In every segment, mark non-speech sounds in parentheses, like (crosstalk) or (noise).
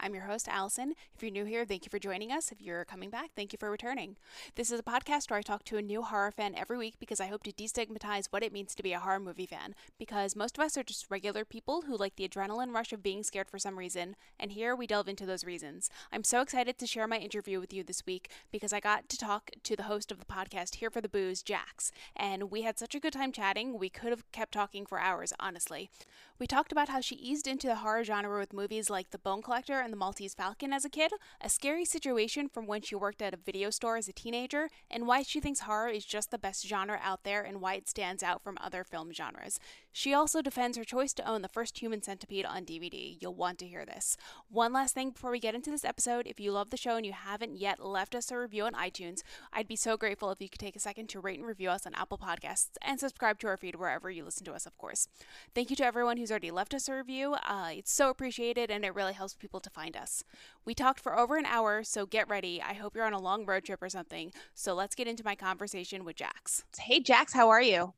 I'm your host, Allison. If you're new here, thank you for joining us. If you're coming back, thank you for returning. This is a podcast where I talk to a new horror fan every week because I hope to destigmatize what it means to be a horror movie fan. Because most of us are just regular people who like the adrenaline rush of being scared for some reason, and here we delve into those reasons. I'm so excited to share my interview with you this week because I got to talk to the host of the podcast Here for the Boos, Jax, and we had such a good time chatting, we could have kept talking for hours, honestly. We talked about how she eased into the horror genre with movies like The Bone Collector and The Maltese Falcon as a kid, a scary situation from when she worked at a video store as a teenager, and why she thinks horror is just the best genre out there and why it stands out from other film genres. She also defends her choice to own the first Human Centipede on DVD. You'll want to hear this. One last thing before we get into this episode if you love the show and you haven't yet left us a review on iTunes, I'd be so grateful if you could take a second to rate and review us on Apple Podcasts and subscribe to our feed wherever you listen to us, of course. Thank you to everyone who's already left us a review. Uh, it's so appreciated and it really helps people to find us. We talked for over an hour, so get ready. I hope you're on a long road trip or something. So let's get into my conversation with Jax. Hey, Jax, how are you?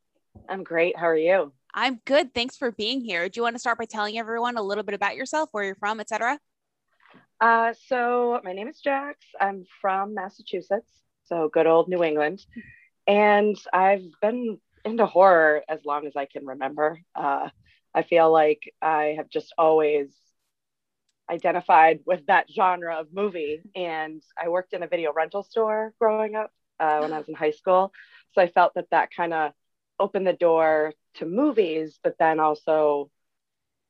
I'm great. How are you? I'm good. Thanks for being here. Do you want to start by telling everyone a little bit about yourself, where you're from, etc.? Uh, so my name is Jax. I'm from Massachusetts, so good old New England, and I've been into horror as long as I can remember. Uh, I feel like I have just always identified with that genre of movie, and I worked in a video rental store growing up uh, when I was in high school, so I felt that that kind of opened the door to movies, but then also,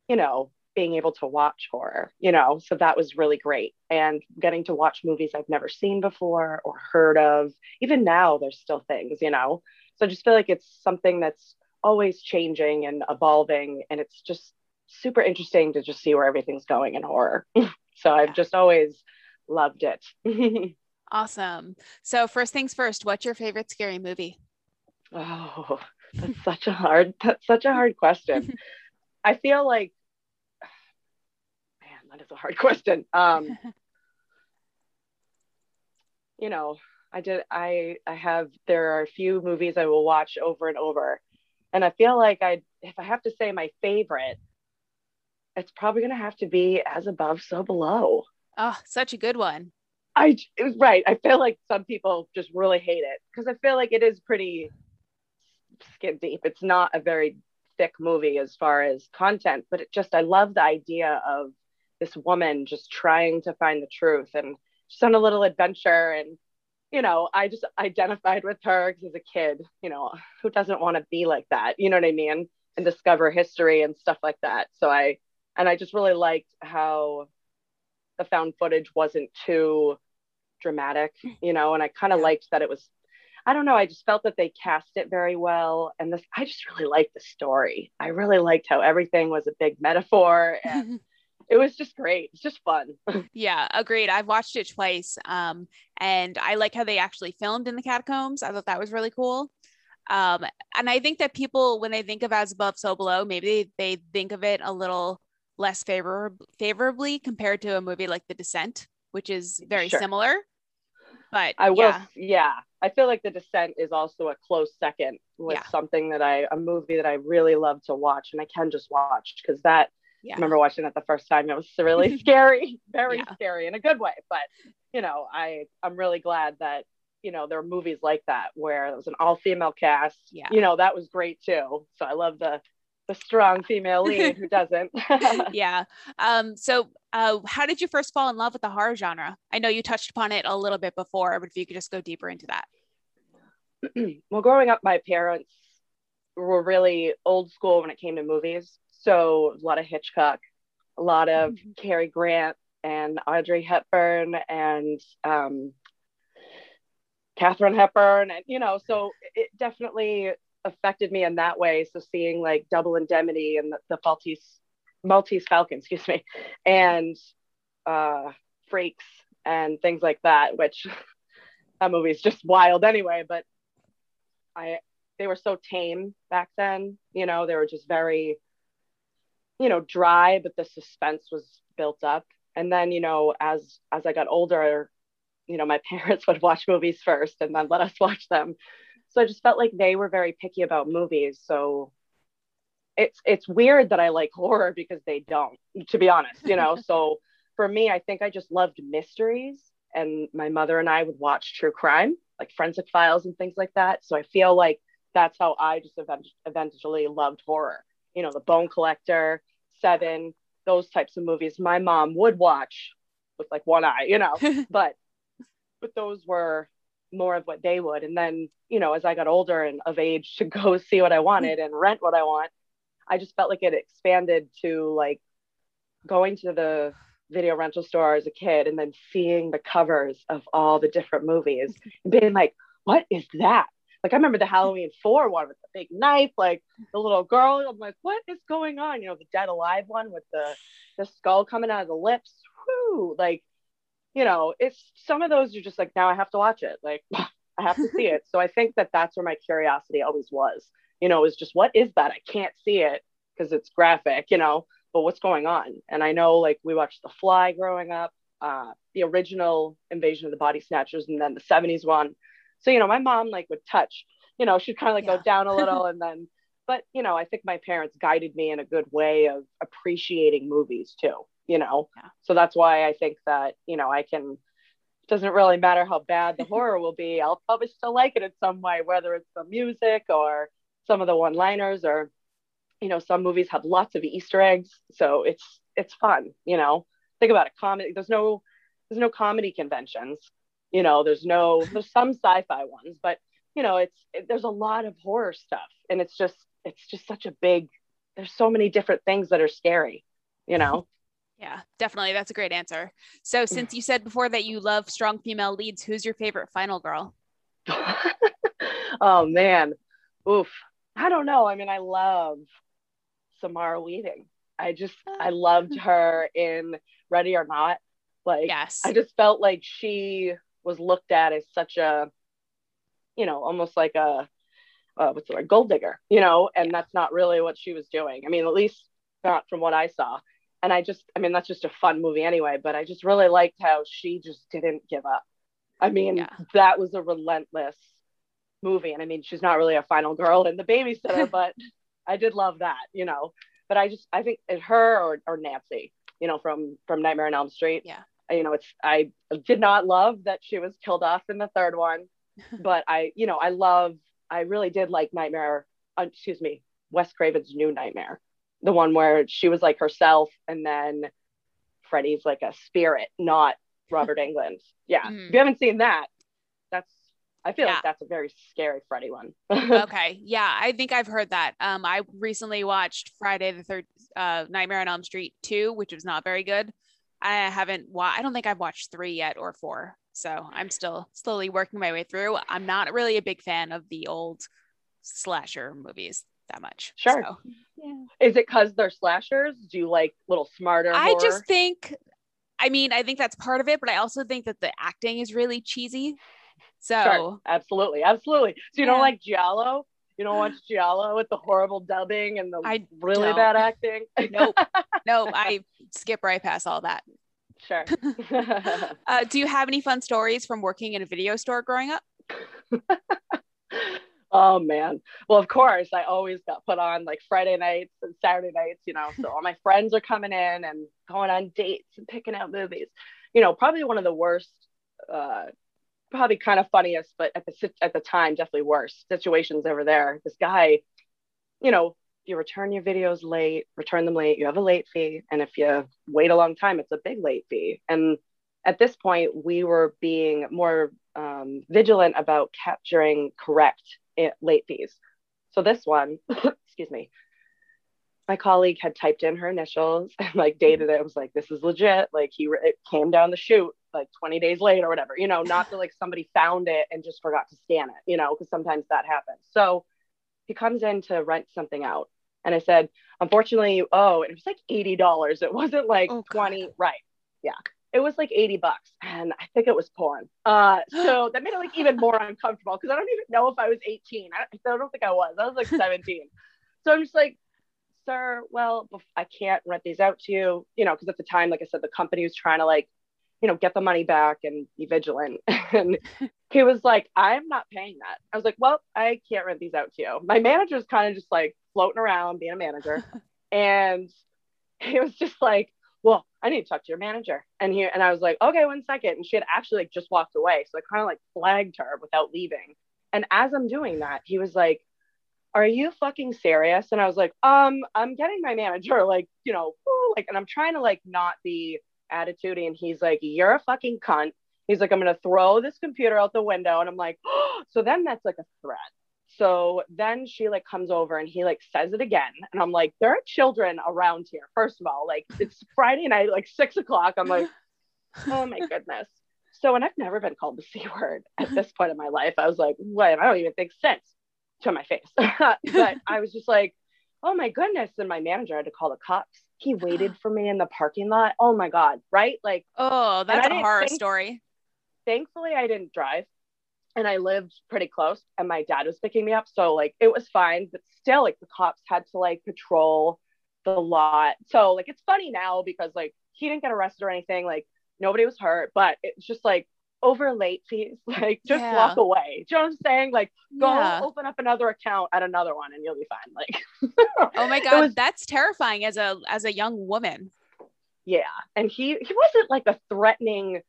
you know, being able to watch horror, you know, so that was really great. And getting to watch movies I've never seen before or heard of. Even now, there's still things, you know. So I just feel like it's something that's always changing and evolving. And it's just super interesting to just see where everything's going in horror. (laughs) so I've just always loved it. (laughs) awesome. So, first things first, what's your favorite scary movie? Oh, that's such a hard that's such a hard question. (laughs) I feel like man, that is a hard (laughs) question. Um you know, I did I I have there are a few movies I will watch over and over. And I feel like I if I have to say my favorite, it's probably gonna have to be as above, so below. Oh, such a good one. I it was right. I feel like some people just really hate it because I feel like it is pretty skin deep. It's not a very thick movie as far as content, but it just I love the idea of this woman just trying to find the truth and just on a little adventure. And you know i just identified with her because as a kid you know who doesn't want to be like that? You know what i mean? And discover history and stuff like that. So i and i just really liked how the found footage wasn't too dramatic hmm. you know and i kind of liked that it was I don't know. I just felt that they cast it very well. And this, I just really liked the story. I really liked how everything was a big metaphor and (laughs) it was just great. It's just fun. (laughs) yeah, agreed. I've watched it twice. Um, and I like how they actually filmed in the catacombs. I thought that was really cool. Um, and I think that people, when they think of As Above, So Below, maybe they, they think of it a little less favor- favorably compared to a movie like The Descent, which is very sure. similar. But I will, yeah. yeah. I feel like The Descent is also a close second with yeah. something that I, a movie that I really love to watch and I can just watch because that, yeah. I remember watching it the first time. It was (laughs) really (laughs) scary, very yeah. scary in a good way. But, you know, I, I'm really glad that, you know, there are movies like that where it was an all female cast. Yeah. You know, that was great too. So I love the, the strong female lead (laughs) who doesn't. (laughs) yeah. Um, so uh, how did you first fall in love with the horror genre? I know you touched upon it a little bit before, but if you could just go deeper into that. (clears throat) well, growing up, my parents were really old school when it came to movies. So a lot of Hitchcock, a lot of mm-hmm. Cary Grant and Audrey Hepburn and um, Katharine Hepburn. And, you know, so it definitely affected me in that way. So seeing like Double Indemnity and the, the Maltese, Maltese Falcon, (laughs) excuse me, and uh, Freaks and things like that, which (laughs) that movie is just wild anyway. But I, they were so tame back then. You know, they were just very, you know, dry, but the suspense was built up. And then, you know, as as I got older, you know, my (laughs) parents would watch movies first and then let us watch them so I just felt like they were very picky about movies. So it's it's weird that I like horror because they don't, to be honest, you know. (laughs) so for me, I think I just loved mysteries, and my mother and I would watch true crime, like forensic files and things like that. So I feel like that's how I just eventually loved horror. You know, The Bone Collector, Seven, those types of movies. My mom would watch with like one eye, you know, (laughs) but but those were more of what they would. And then, you know, as I got older and of age to (laughs) go see what I wanted and rent what I want, I just felt like it expanded to like going to the video rental store as a kid and then seeing the covers of all the different movies and being like, what is that? Like I remember the Halloween four one with the big knife, like the little girl. I'm like, what is going on? You know, the Dead Alive one with the the skull coming out of the lips. Whoo! Like, you know, it's some of those are just like now I have to watch it. Like (laughs) I have to see it. So I think that that's where my curiosity always was. You know, is just what is that? I can't see it because it's graphic. You know, but what's going on? And I know like we watched The Fly growing up, uh, the original Invasion of the Body Snatchers, and then the 70s one. So, you know, my mom like would touch, you know, she'd kind of like yeah. go down a little (laughs) and then, but, you know, I think my parents guided me in a good way of appreciating movies too, you know? Yeah. So that's why I think that, you know, I can, doesn't really matter how bad the (laughs) horror will be. I'll probably still like it in some way, whether it's the music or some of the one liners or you know some movies have lots of easter eggs so it's it's fun you know think about it comedy there's no there's no comedy conventions you know there's no (laughs) there's some sci-fi ones but you know it's it, there's a lot of horror stuff and it's just it's just such a big there's so many different things that are scary you know yeah definitely that's a great answer so since you said before that you love strong female leads who's your favorite final girl (laughs) oh man oof i don't know i mean i love Samara Weaving. I just I loved her in Ready or Not. Like yes. I just felt like she was looked at as such a, you know, almost like a uh, what's the word, gold digger, you know, and that's not really what she was doing. I mean, at least not from what I saw. And I just, I mean, that's just a fun movie anyway, but I just really liked how she just didn't give up. I mean, yeah. that was a relentless movie. And I mean, she's not really a final girl in the babysitter, (laughs) but I did love that, you know but I just I think her or, or Nancy, you know, from from Nightmare on Elm Street. Yeah. You know, it's I did not love that she was killed off in the third one, (laughs) but I, you know, I love I really did like Nightmare. Uh, excuse me, Wes Craven's New Nightmare, the one where she was like herself, and then Freddy's like a spirit, not Robert (laughs) Englund. Yeah, mm. if you haven't seen that, that's I feel yeah. like that's a very scary Freddy one. (laughs) okay. Yeah, I think I've heard that. Um, I recently watched Friday the third uh Nightmare on Elm Street 2, which was not very good. I haven't wa- I don't think I've watched three yet or four. So I'm still slowly working my way through. I'm not really a big fan of the old slasher movies that much. Sure. So, yeah. Is it because they're slashers? Do you like little smarter? I just think I mean, I think that's part of it, but I also think that the acting is really cheesy. So sure. absolutely, absolutely. So you yeah. don't like Giallo? You don't watch Giallo with the horrible dubbing and the I really don't. bad acting? Nope. (laughs) nope. I skip right past all that. Sure. (laughs) uh, do you have any fun stories from working in a video store growing up? (laughs) oh man. Well, of course, I always got put on like Friday nights and Saturday nights, you know. So all my friends are coming in and going on dates and picking out movies. You know, probably one of the worst uh, probably kind of funniest, but at the at the time, definitely worst situations over there. This guy, you know, you return your videos late, return them late, you have a late fee, and if you wait a long time, it's a big late fee. And at this point, we were being more um, vigilant about capturing correct late fees. So this one, (laughs) excuse me, my colleague had typed in her initials and like dated it. I was like, this is legit. Like he it came down the chute like 20 days late or whatever, you know, not that like somebody found it and just forgot to scan it, you know, because sometimes that happens. So he comes in to rent something out. And I said, unfortunately, oh, and it was like $80. It wasn't like oh, 20, God. right. Yeah. It was like 80 bucks. And I think it was porn. Uh, (gasps) so that made it like even more uncomfortable because I don't even know if I was 18. I, I don't think I was. I was like (laughs) 17. so I'm just like, sir, well, I can't rent these out to you, you know, because at the time, like I said, the company was trying to like you know, get the money back and be vigilant. (laughs) And (laughs) he was like, I'm not paying that. I was like, well, I can't rent these out to you. My manager's kind of just like floating around being a manager. and he was just like, I need to talk to your manager. And he and I was like, okay, one second. And she had actually like just walked away. So I kind of like flagged her without leaving. And as I'm doing that, he was like, Are you fucking serious? And I was like, um, I'm getting my manager, (laughs) like, you know, like, and I'm trying to like not be attitude. And he's like, You're a fucking cunt. He's like, I'm gonna throw this computer out the window. And I'm like, oh. (gasps) so then that's like a threat. So then she like comes over and he like says it again. And I'm like, there are children around here. First of all, like it's (laughs) Friday night, like six o'clock. I'm like, (laughs) oh my goodness. So, and I've never been called the C word at this point in my life. I was like, what? I don't even think sense to my face. (laughs) but I was just like, oh my goodness. And my manager had to call the cops. He waited (gasps) for me in the parking lot. Oh my God. Right. Like, oh, that's a horror think, story. Thankfully, I didn't drive and I lived pretty close and my dad was picking me up. So like it was fine, but still like the cops had to like patrol the lot. So like it's funny now because like he didn't get arrested or anything, like nobody was hurt, but it's just like over late fees, (laughs) like just yeah. walk away. Do you know what I'm saying? Like go yeah. open up another account at another one and you'll be fine. Like Oh my (laughs) god, was, that's terrifying as a as a young woman. Yeah. And he he wasn't like a threatening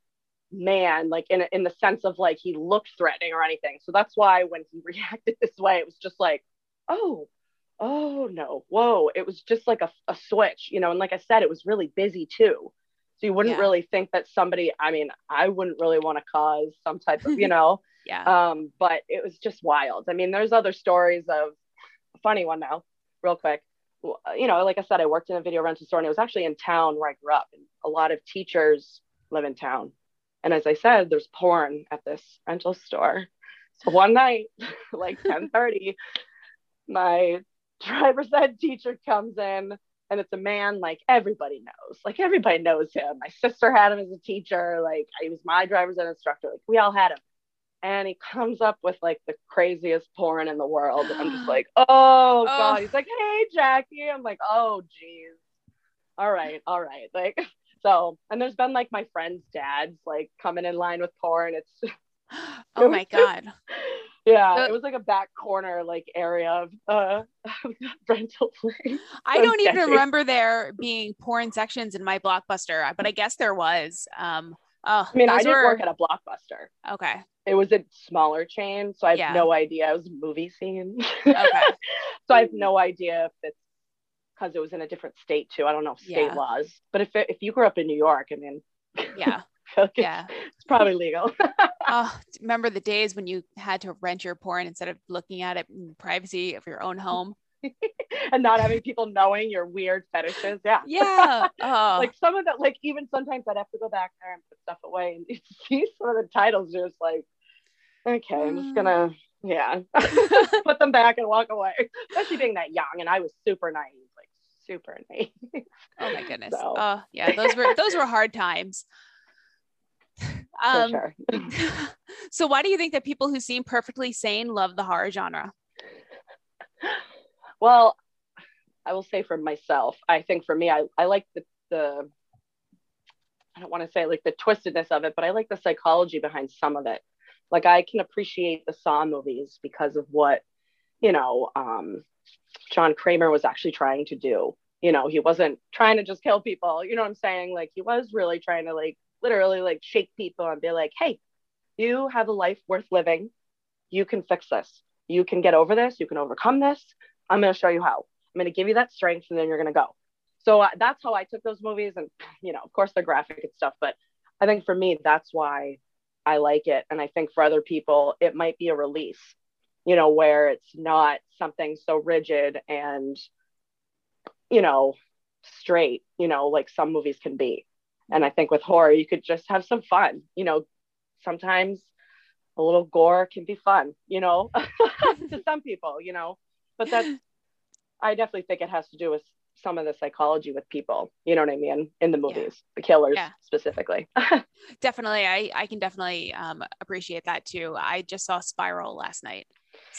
man like in, in the sense of like he looked threatening or anything. So that's why when he (laughs) reacted this way it was just like oh oh no whoa. It was just like a, a switch you know? And like i said it was really busy too. So you wouldn't yeah. really think that somebody i mean i wouldn't really want to cause some type of you (laughs) know? Yeah. Um but it was just wild. I mean there's other stories of a funny one now real quick. You know like i said i worked in a video rental store and it was actually in town where i grew up. And a lot of teachers live in town and as I said, there's porn at this rental store. So one night, (laughs) like (laughs) 10:30, my driver's ed teacher comes in and it's a man like everybody knows. Like everybody knows him. My sister had him as a teacher. Like he was my driver's ed instructor. Like we all had him. And he comes up with like the craziest porn in the world. I'm just (gasps) like, oh, oh God. He's like, hey Jackie. I'm like, oh geez. All right, all right. Like so, and there's been like my friends' dads like coming in line with porn. It's (gasps) oh my god. (laughs) yeah, it was like a back corner like area of uh (laughs) rental place. I don't sketchy. even remember there being porn sections in my blockbuster, but I guess there was. Um oh, I mean, I didn't were... work at a blockbuster. Okay. It was a smaller chain, so I have yeah. no idea. It was a movie scene. (laughs) Okay. so I have no idea if it's because it was in a different state too. I don't know if state yeah. laws, but if if you grew up in New York, I mean, (laughs) yeah, yeah, it's probably legal. (laughs) oh, remember the days when you had to rent your porn instead of looking at it in privacy of your own home. (laughs) and not having people knowing your weird fetishes. Yeah. Yeah. Oh. like some of that, like even sometimes I'd have to go back there and put stuff away and you see some of the titles, you're just like, okay, I'm just gonna, mm. yeah, put them back and walk away. Especially being that young. And I was super naive super naive. (laughs) Oh my goodness. So. Oh yeah, those were those were hard times. (laughs) Um, sure. (laughs) so why do you think that people who seem perfectly sane love the horror genre? Well, I will say for myself, I think for me, I, I like the, the I don't want to say like the twistedness of it, but I like the psychology behind some of it. Like I can appreciate the Saw movies because of what, you know, um, John Kramer was actually trying to do. You know, he wasn't trying to just kill people. You know what I'm saying? Like he was really trying to like literally like shake people and be like, hey, you have a life worth living. You can fix this. You can get over this. You can overcome this. I'm going to show you how. I'm going to give you that strength and then you're going to go. So uh, that's how I took those movies. And, you know, of course, they're graphic and stuff. But I think for me, that's why I like it. And I think for other people, it might be a release you know, where it's not something so rigid and, you know, straight, you know, like some movies can be. And I think with horror, you could just have some fun, you know, sometimes a little gore can be fun, you know, (laughs) to some people, you know, but that's, I definitely think it has to do with some of the psychology with people you know what i mean in the movies yeah. the killers yeah. specifically (laughs) definitely i i can definitely um, appreciate that too i just saw spiral last night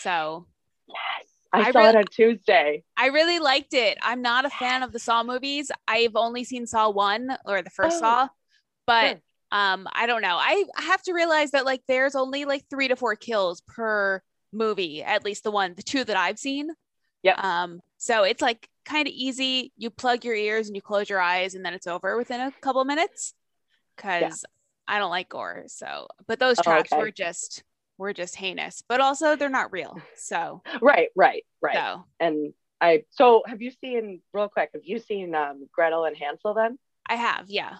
so yes, I, I saw it on Tuesday. I really liked it. I'm not a fan of the Saw movies. I've only seen Saw one or the first oh, Saw, but Um, I don't know. I have to realize that like there's only like three to four kills per movie, at least the one, the two that I've seen. Yeah. Um, so it's like kind of easy. You plug your ears and you close your eyes, and then it's over within a couple minutes. Because yeah. I don't like gore. So, but those traps oh, okay. were just were just heinous, but also they're not real. (laughs) So right, right, right. So. And I so have you seen real quick? Have you seen um, Gretel and Hansel? Then I have. Yeah.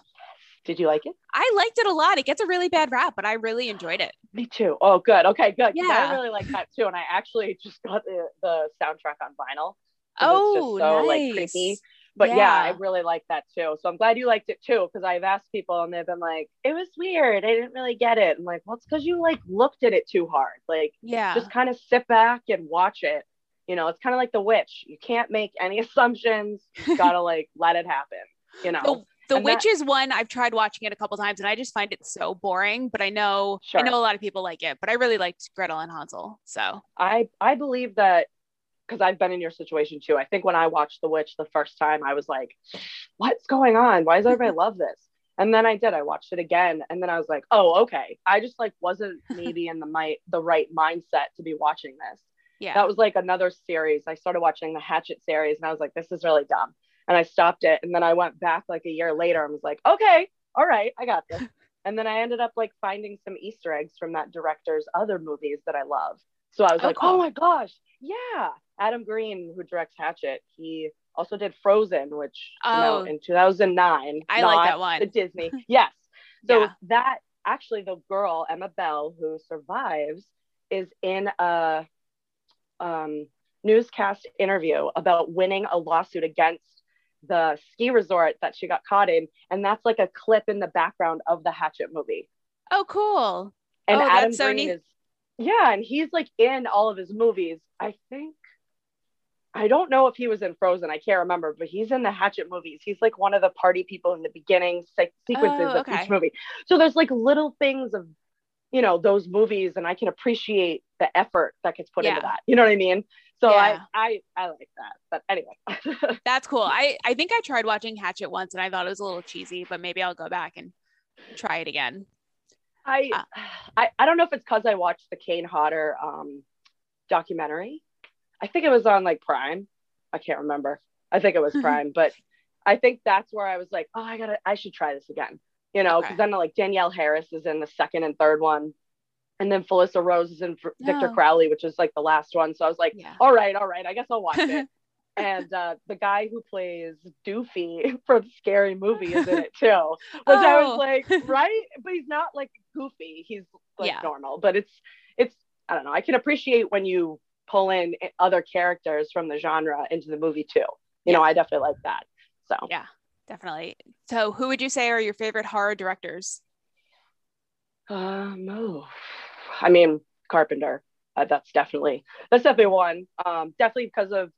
Did you like it? I liked it a lot. It gets a really bad rap, but I really enjoyed it. Me too. Oh, good. Okay, good. Yeah. I really like that too. And I actually just got the, the soundtrack on vinyl. Oh, so nice. like creepy. But yeah. yeah. I really like that too. So I'm glad you liked it too, because I've asked people and they've been like, it was weird. I didn't really get it. I'm like, well, it's because you like looked at it too hard. Like, yeah, just kind of sit back and watch it. You know, it's kind of like The Witch. You can't make any (laughs) assumptions. You gotta like let it happen. You know. The- the and Witch that, is one I've tried watching it a couple times and I just find it so boring. But I know sure. I know a lot of people like it, but I really liked Gretel and Hansel. So I I believe that because I've been in your situation too. I think when I watched The Witch the first time, I was like, what's going on? Why does everybody love this? And then I did. I watched it again, and then I was like, "Oh, okay." I just like wasn't maybe in the might the right mindset to be watching this. Yeah, that was like another series. I started watching the Hatchet series, and I was like, "This is really dumb." And I stopped it, and then I went back like a year later and was like, "Okay, all right, I got this." (laughs) and then I ended up like finding some Easter eggs from that director's other movies that I love. So I was oh, like, "Oh my gosh, yeah!" Adam Green, who directs Hatchet, he also did Frozen, which oh, came out in 2009. I like that one. The Disney. (laughs) Yes. So yeah. that actually the girl Emma Bell who survives is in a um, newscast interview about winning a lawsuit against the ski resort that she got caught in, and that's like a clip in the background of the Hatchet movie. Oh, cool! And oh, Adam Green is yeah, and he's like in all of his movies. I think I don't know if he was in Frozen. I can't remember, but he's in the Hatchet movies. He's like one of the party people in the beginning se- sequences oh, okay. of each movie. So there's like little things of, you know, those movies, and I can appreciate the effort that gets put yeah. into that. You know what I mean? So yeah. I, I I like that. But anyway, (laughs) that's cool. I I think I tried watching Hatchet once, and I thought it was a little cheesy, but maybe I'll go back and try it again. I uh, I, I don't know if it's because I watched the Kane Hodder um, documentary I think it was on like Prime. I can't remember. I think it was Prime, but I think that's where I was like, oh, I gotta, I should try this again. You know, because okay. then like Danielle Harris is in the second and third one, and then Felissa Rose is in Victor oh. Crowley, which is like the last one. So I was like, yeah. all right, all right, I guess I'll watch it. (laughs) and uh, the guy who plays Doofy (laughs) from scary movie is in it too. (laughs) Which oh. I was oh. like, (laughs) right? But he's not like goofy. He's like yeah. normal. But it's it's I don't know. I can appreciate when you pull in other characters from the genre into the movie too. You yeah. know, I definitely like that. So yeah, definitely. So who would you say are your favorite horror directors? Um, oh, I mean Carpenter. Uh, that's definitely that's definitely one. Um, definitely because of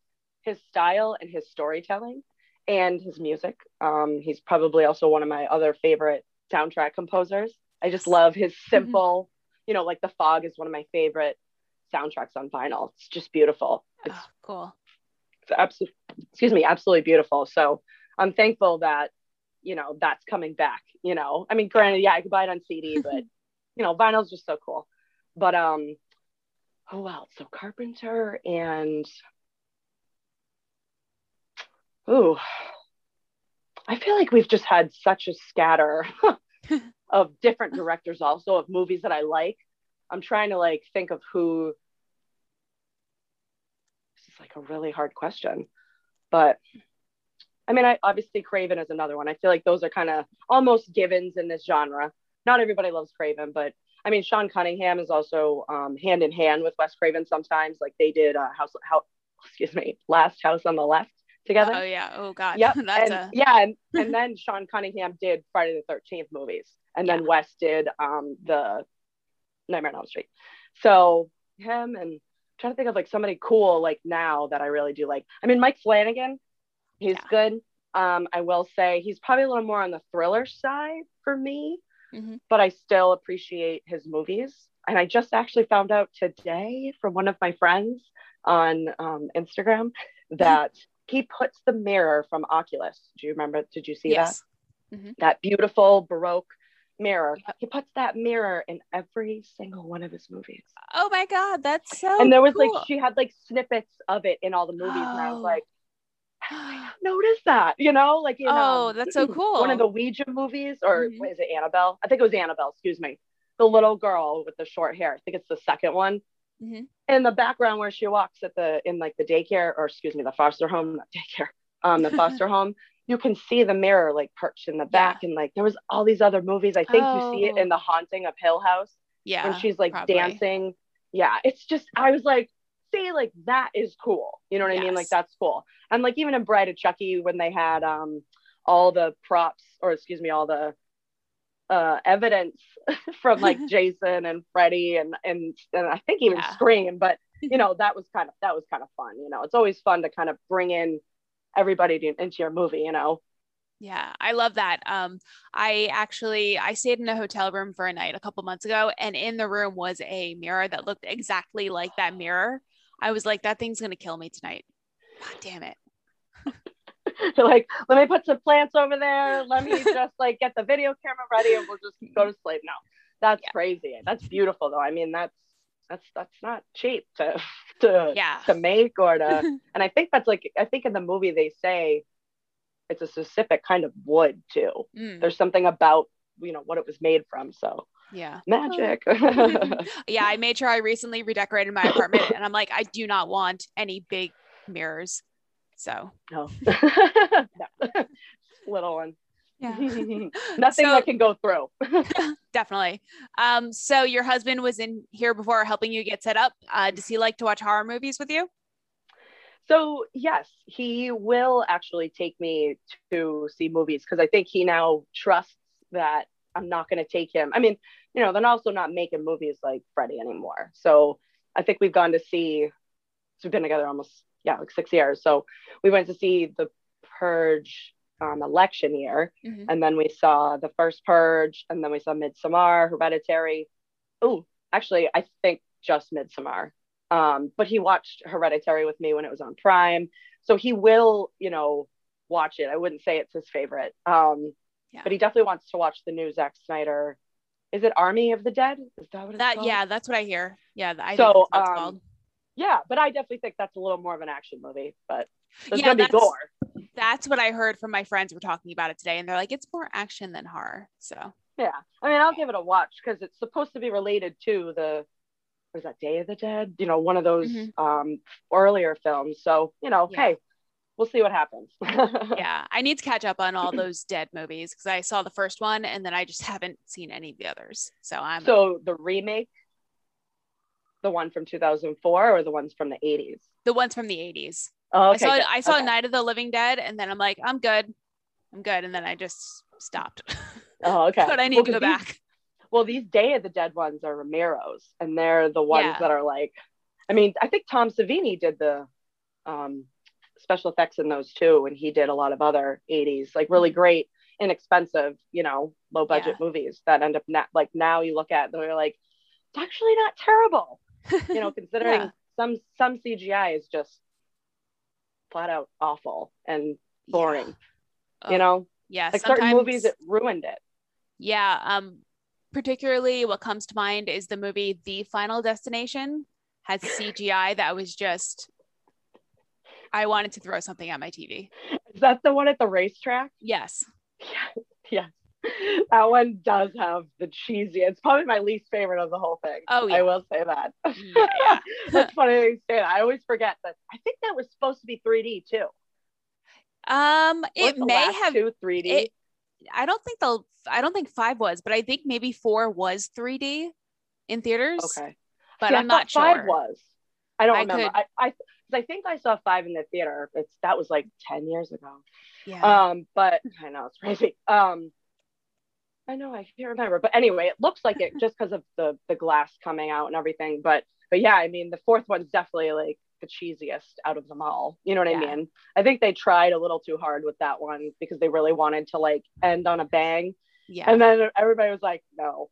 his style and his storytelling and his music. Um, he's probably also one of my other favorite soundtrack composers. I just love his mm-hmm. simple, mm-hmm. you know, like The Fog is one of my favorite soundtracks on vinyl. It's just beautiful. It's oh, cool. It's absolutely, excuse me, absolutely beautiful. So I'm thankful that, you know, that's coming back, you know, I mean, granted, yeah, I could buy it on CD, (laughs) but you know, vinyl's just so cool. But, um, oh, well, so Carpenter and, ooh, I feel like we've just had such a scatter (laughs) of different directors also of movies that I like. I'm trying to like think of who this is like a really hard question. But I mean, I obviously Craven is another one. I feel like those are kind of almost givens in this genre. Not everybody loves Craven, but I mean, Sean Cunningham is also um, hand in hand with Wes Craven sometimes. Like they did uh, House, House, excuse me, Last House on the Left together. Oh yeah. Oh god. Yep. (laughs) and, a... Yeah, and, (laughs) and then Sean Cunningham did Friday the Thirteenth movies, and then yeah. Wes did um, the Nightmare on Elm Street. So him and I'm trying to think of like somebody cool like now that I really do like. I mean, Mike Flanagan, he's yeah. good. Um, I will say he's probably a little more on the thriller side for me, mm-hmm. but I still appreciate his movies. And I just actually found out today from one of my friends on um, Instagram (laughs) that he puts the mirror from Oculus. Do you remember? Did you see yes. that? Mm-hmm. That beautiful Baroque mirror. He puts that mirror in every single one of his movies. Oh my god, that's so. and there was cool. like she had like snippets of it in all the movies, and I was Oh. like, (gasps) notice that? You know, like in, Oh, um, that's so cool. One of the Ouija movies, or Mhm. what is it, Annabelle? I think it was Annabelle. Excuse me. The little girl with the short hair. I think it's the second one. Mhm. In the background where she walks at the in like the daycare, or excuse me, the foster home, not daycare, um, the foster (laughs) home. You can see the mirror like perched in the back, and like there was all these other movies. I think you see it Oh. in The Haunting of Hill House yeah, when she's like probably. dancing. Yeah, it's just I was like, see, like that is cool. You know what I mean? Like that's cool. And like even in Bride of Chucky when they had um all the props or excuse me, all the uh evidence (laughs) from like (laughs) Jason and Freddy and and and I think even Yeah. Scream, but you (laughs) know, that was kind of that was kind of fun. You know, it's always fun to kind of bring in everybody to, into your movie, you know. Yeah, I love that. Um, I actually I stayed in a hotel room for a night a couple months ago, and in the room was a mirror that looked exactly like that mirror. I was like, that thing's gonna kill me tonight. God damn it. (laughs) They're like, let me put some plants over there. Let me (laughs) just like get the video camera ready and we'll just go to sleep. No, that's Yeah. crazy. That's beautiful though. I mean, that's that's that's not cheap to (laughs) to Yeah. to make or to and I think that's like I think in the movie they say it's a specific kind of wood too. Mm, There's something about you know what it was made from. So yeah. magic. yeah, I made sure I recently redecorated my apartment and I'm like, I do not want any big mirrors. So no. (laughs) (laughs) No. Little one. yeah. (laughs) Nothing So- that can go through. Definitely. Um, so your husband was in here before helping you get set up. Uh, does he like to watch horror movies with you? So yes, he will actually take me to see movies because I think he now trusts that I'm not going to take him. I mean, you know, they're also not making movies like Freddy anymore. So I think we've gone to see. So we've been together almost yeah, like six years. So we went to see the Purge um, election year, Mhm. and then we saw the first Purge, and then we saw Midsommar, Hereditary. Oh, actually, I think just Midsommar. Um, but he watched Hereditary with me when it was on Prime, so he will, you know, watch it. I wouldn't say it's his favorite, um, Yeah. but he definitely wants to watch the new Zack Snyder. Is it Army of the Dead? Is that what it's That called? yeah, that's what I hear. Yeah, I So, think that's what it's um, called. Yeah. But I definitely think that's a little more of an action movie. But there's Yeah, gonna be that's- gore. That's what I heard from my friends were talking about it today, and they're like, it's more action than horror. So Yeah, I mean, I'll give it a watch because it's supposed to be related to the what is that Day of the Dead? You know, one of those Mhm. um earlier films. So you know, Yeah. hey, we'll see what happens. (laughs) yeah, I need to catch up on all those dead movies because I saw the first one and then I just haven't seen any of the others. So I'm So the remake, the one from 2004, or the ones from the 80s? the ones from the 80s. Oh, okay. I saw good. I saw Okay. Night of the Living Dead, and then I'm like, I'm good, I'm good, and then I just stopped. (laughs) Oh, okay. but I need Well, to go these- back. well, these Day of the Dead ones are Romero's, and they're the ones Yeah. that are like, I mean, I think Tom Savini did the um, special effects in those too, and he did a lot of other 80s, like really great, inexpensive, you know, low budget movies that end up not like now you look at them, you're like, it's actually not terrible, you know, (laughs) considering Yeah. some some CGI is just flat out awful and boring, Yeah. you Oh, know, yeah, like certain movies it ruined it. Yeah. Um, particularly what comes to mind is the movie The Final Destination has (laughs) CGI that was just I wanted to throw something at my TV. Is that the one at the racetrack? Yes. (laughs) Yeah, yeah. (laughs) That one does have the cheesy. It's probably my least favorite of the whole thing. Oh, yeah. I will say that. Yeah, (laughs) yeah. That's funny that you say that. I always forget that. I think that was supposed to be 3D too. Um, it may have two 3D. it- I don't think the I don't think five was, but I think maybe four was 3D in theaters. okay, But I'm not thought five sure. was. I don't I remember. could- I I, I think I saw five in the theater. It's that was like 10 years ago. Yeah. Um, but I know it's crazy. Um, I know I can't remember, but anyway, it looks like it just because of the the glass coming out and everything. But but yeah, I mean, the fourth one's definitely like the cheesiest out of them all. You know what Yeah. I mean? I think they tried a little too hard with that one because they really wanted to like end on a bang, yeah. and then everybody was like, no,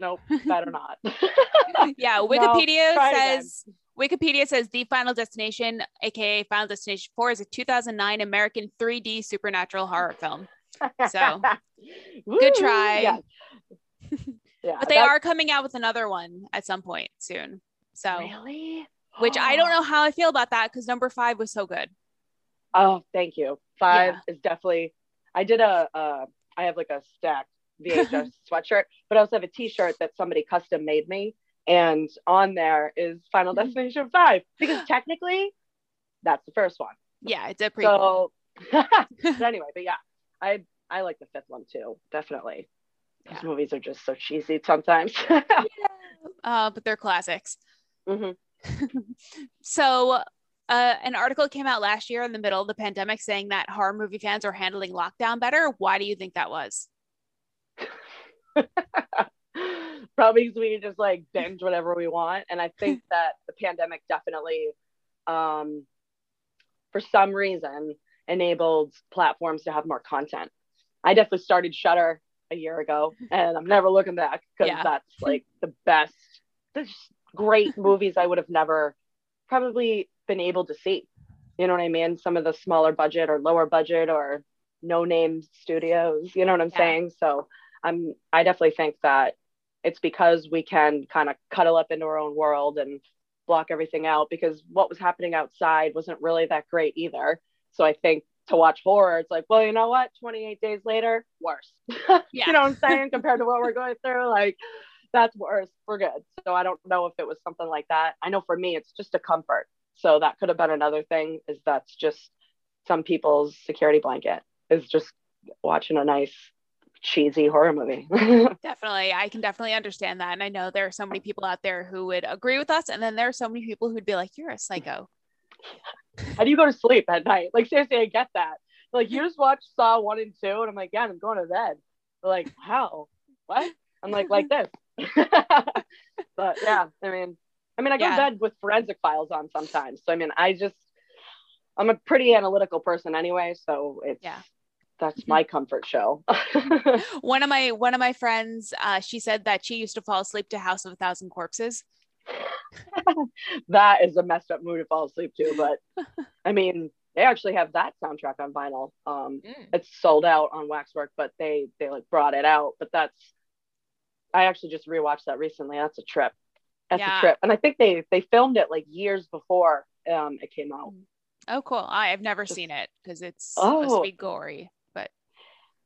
nope, better (laughs) not. (laughs) yeah. (laughs) No, Wikipedia again. says Wikipedia says the Final Destination, aka Final Destination 4, is a 2009 American 3D supernatural horror film. So, (laughs) good try. yeah. (laughs) Yeah, but they are coming out with another one at some point soon. So, really. which I don't (gasps) know how I feel about that because number five was so good. Oh, thank you. Five Yeah. is definitely. I did a. Uh, I have like a stacked VHS (laughs) sweatshirt, but I also have a T-shirt that somebody custom made me, and on there is Final Mhm. Destination Five because (gasps) technically, that's the first one. Yeah, it's a prequel. So, but anyway, but yeah, I I like the fifth one too. Definitely. Those Yeah. movies are just so cheesy sometimes. (laughs) uh, but they're classics. hmm (laughs) So, uh, an article came out last year in the middle of the pandemic saying that horror movie fans are handling lockdown better. Why do you think that was? (laughs) Probably because we can just like binge whatever we want. And I think that the pandemic definitely, um, for some reason, enabled platforms to have more content. I definitely started Shudder a year ago, and I'm never looking back because Yeah. that's like the best, there's great (laughs) movies I would have never probably been able to see. You know what I mean? Some of the smaller budget or lower budget or no name studios. You know what I'm Yeah. saying? So I'm I definitely think that it's because we can kind of cuddle up into our own world and block everything out because what was happening outside wasn't really that great either. So I think to watch horror, it's like, well, you know what? 28 days later, worse. (laughs) Yeah. you know what I'm saying? (laughs) Compared to what we're going through, like that's worse. We're good. So I don't know if it was something like that. I know for me, it's just a comfort. So that could have been another thing. Is that's just some people's security blanket is just watching a nice cheesy horror movie. (laughs) Definitely. I can definitely understand that. And I know there are so many people out there who would agree with us. And then there are so many people who'd be like, you're a psycho. How do you go to sleep at night? Like seriously, I get that. Like you just watch Saw one and two, and I'm like, yeah, I'm going to bed. They're like, how? What? I'm like, like this. (laughs) but yeah, I mean, I mean, I go Yeah. to bed with forensic files on sometimes. So I mean, I just, I'm a pretty analytical person anyway, so it's Yeah. that's my comfort show. (laughs) One of my one of my friends, uh, she said that she used to fall asleep to House of a Thousand Corpses. (laughs) that is a messed up movie to fall asleep to, but I mean, they actually have that soundtrack on vinyl. Um, it's sold out on Waxwork, but they they like brought it out. But that's I actually just rewatched that recently. That's a trip. That's Yeah. a trip, and I think they they filmed it like years before um it came out. Oh, cool. I, I've never Just- seen it because it's Oh. supposed to be gory. But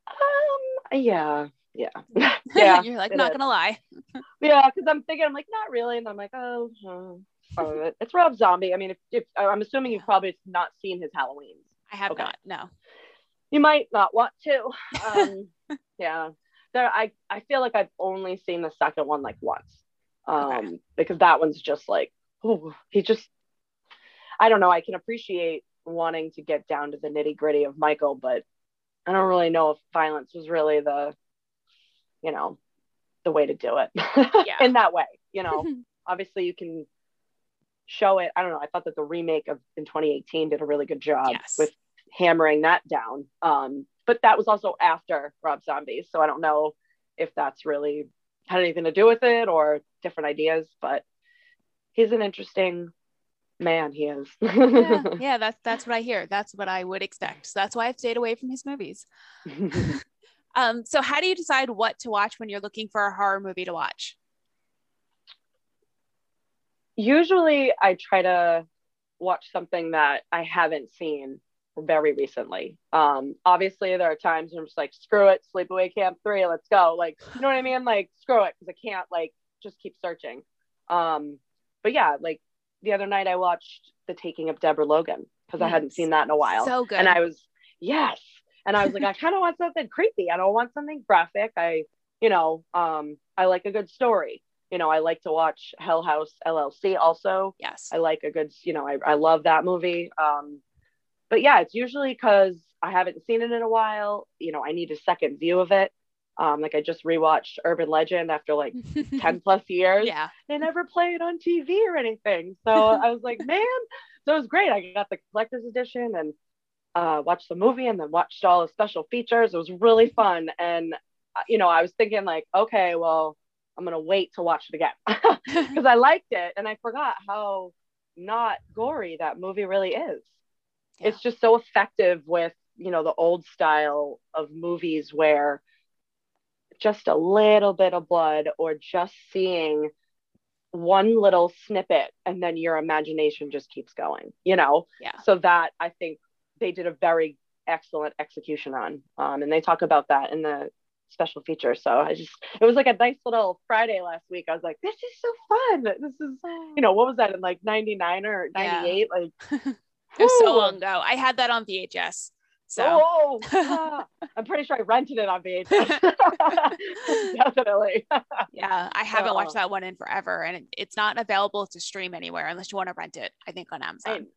Um, yeah, (laughs) (laughs) yeah, yeah, you're like, not is. gonna lie. (laughs) yeah. Because I'm thinking, I'm like, not really, and I'm like, oh, uh, part of it. It's Rob Zombie. I mean, if, if I'm assuming you've probably not seen his Halloween's. I have Okay. not. No. you might not want to. Um, yeah, there. I I feel like I've only seen the second one like once, um, Okay. because that one's just like, oh, he just. I don't know. I can appreciate wanting to get down to the nitty gritty of Michael, but I don't really know if violence was really the, you know, the way to do it. (laughs) Yeah. In that way, you know, (laughs) obviously you can show it. I don't know. I thought that the remake of in 2018 did a really good job Yes. with hammering that down. Um, but that was also after Rob Zombie, so I don't know if that's really had anything to do with it or different ideas. But he's an interesting man. He is. (laughs) yeah, yeah, that's that's what I hear. That's what I would expect. So that's why I've stayed away from his movies. Um, so how do you decide what to watch when you're looking for a horror movie to watch? Usually, I try to watch something that I haven't seen very recently. Um, obviously, there are times when I'm just like, screw it, Sleepaway Camp 3, let's go. Like, you know what I mean? Like, screw it, because I can't, like, just keep searching. Um, but yeah, like the other night I watched The Taking of Deborah Logan because I hadn't seen that in a while. So good. And I was, yes. And I was like, I kind of want something creepy. I don't want something graphic. I, you know, um, I like a good story. You know, I like to watch Hell House LLC also. yes. I like a good, you know, I, I love that movie. Um, but yeah, it's usually because I haven't seen it in a while. You know, I need a second view of it. Um, like I just rewatched Urban Legend after like (laughs) 10 plus years. yeah. They never play it on TV or anything. So (laughs) I was like, man, so it was great. I got the collector's edition and uh, watched the movie and then watched all the special features. It was really fun. And, uh, you know, I was thinking like, okay, well, I'm going to wait to watch it again (laughs) (laughs) because I liked it and I forgot how not gory that movie really is. Yeah. It's just so effective with, you know, the old style of movies where just a little bit of blood or just seeing one little snippet and then your imagination just keeps going you know Yeah. so that i think they did a very excellent execution on um, and they talk about that in the special feature so i just it was like a nice little friday last week i was like this is so fun this is you know what was that in like 99 or Yeah. 98 like (laughs) it was so long ago. I had that on VHS. So oh (laughs) i'm pretty sure i rented it on vhs (laughs) definitely yeah, I haven't watched Oh. that one in forever, and it, it's not available to stream anywhere unless you want to rent it. I think on Amazon.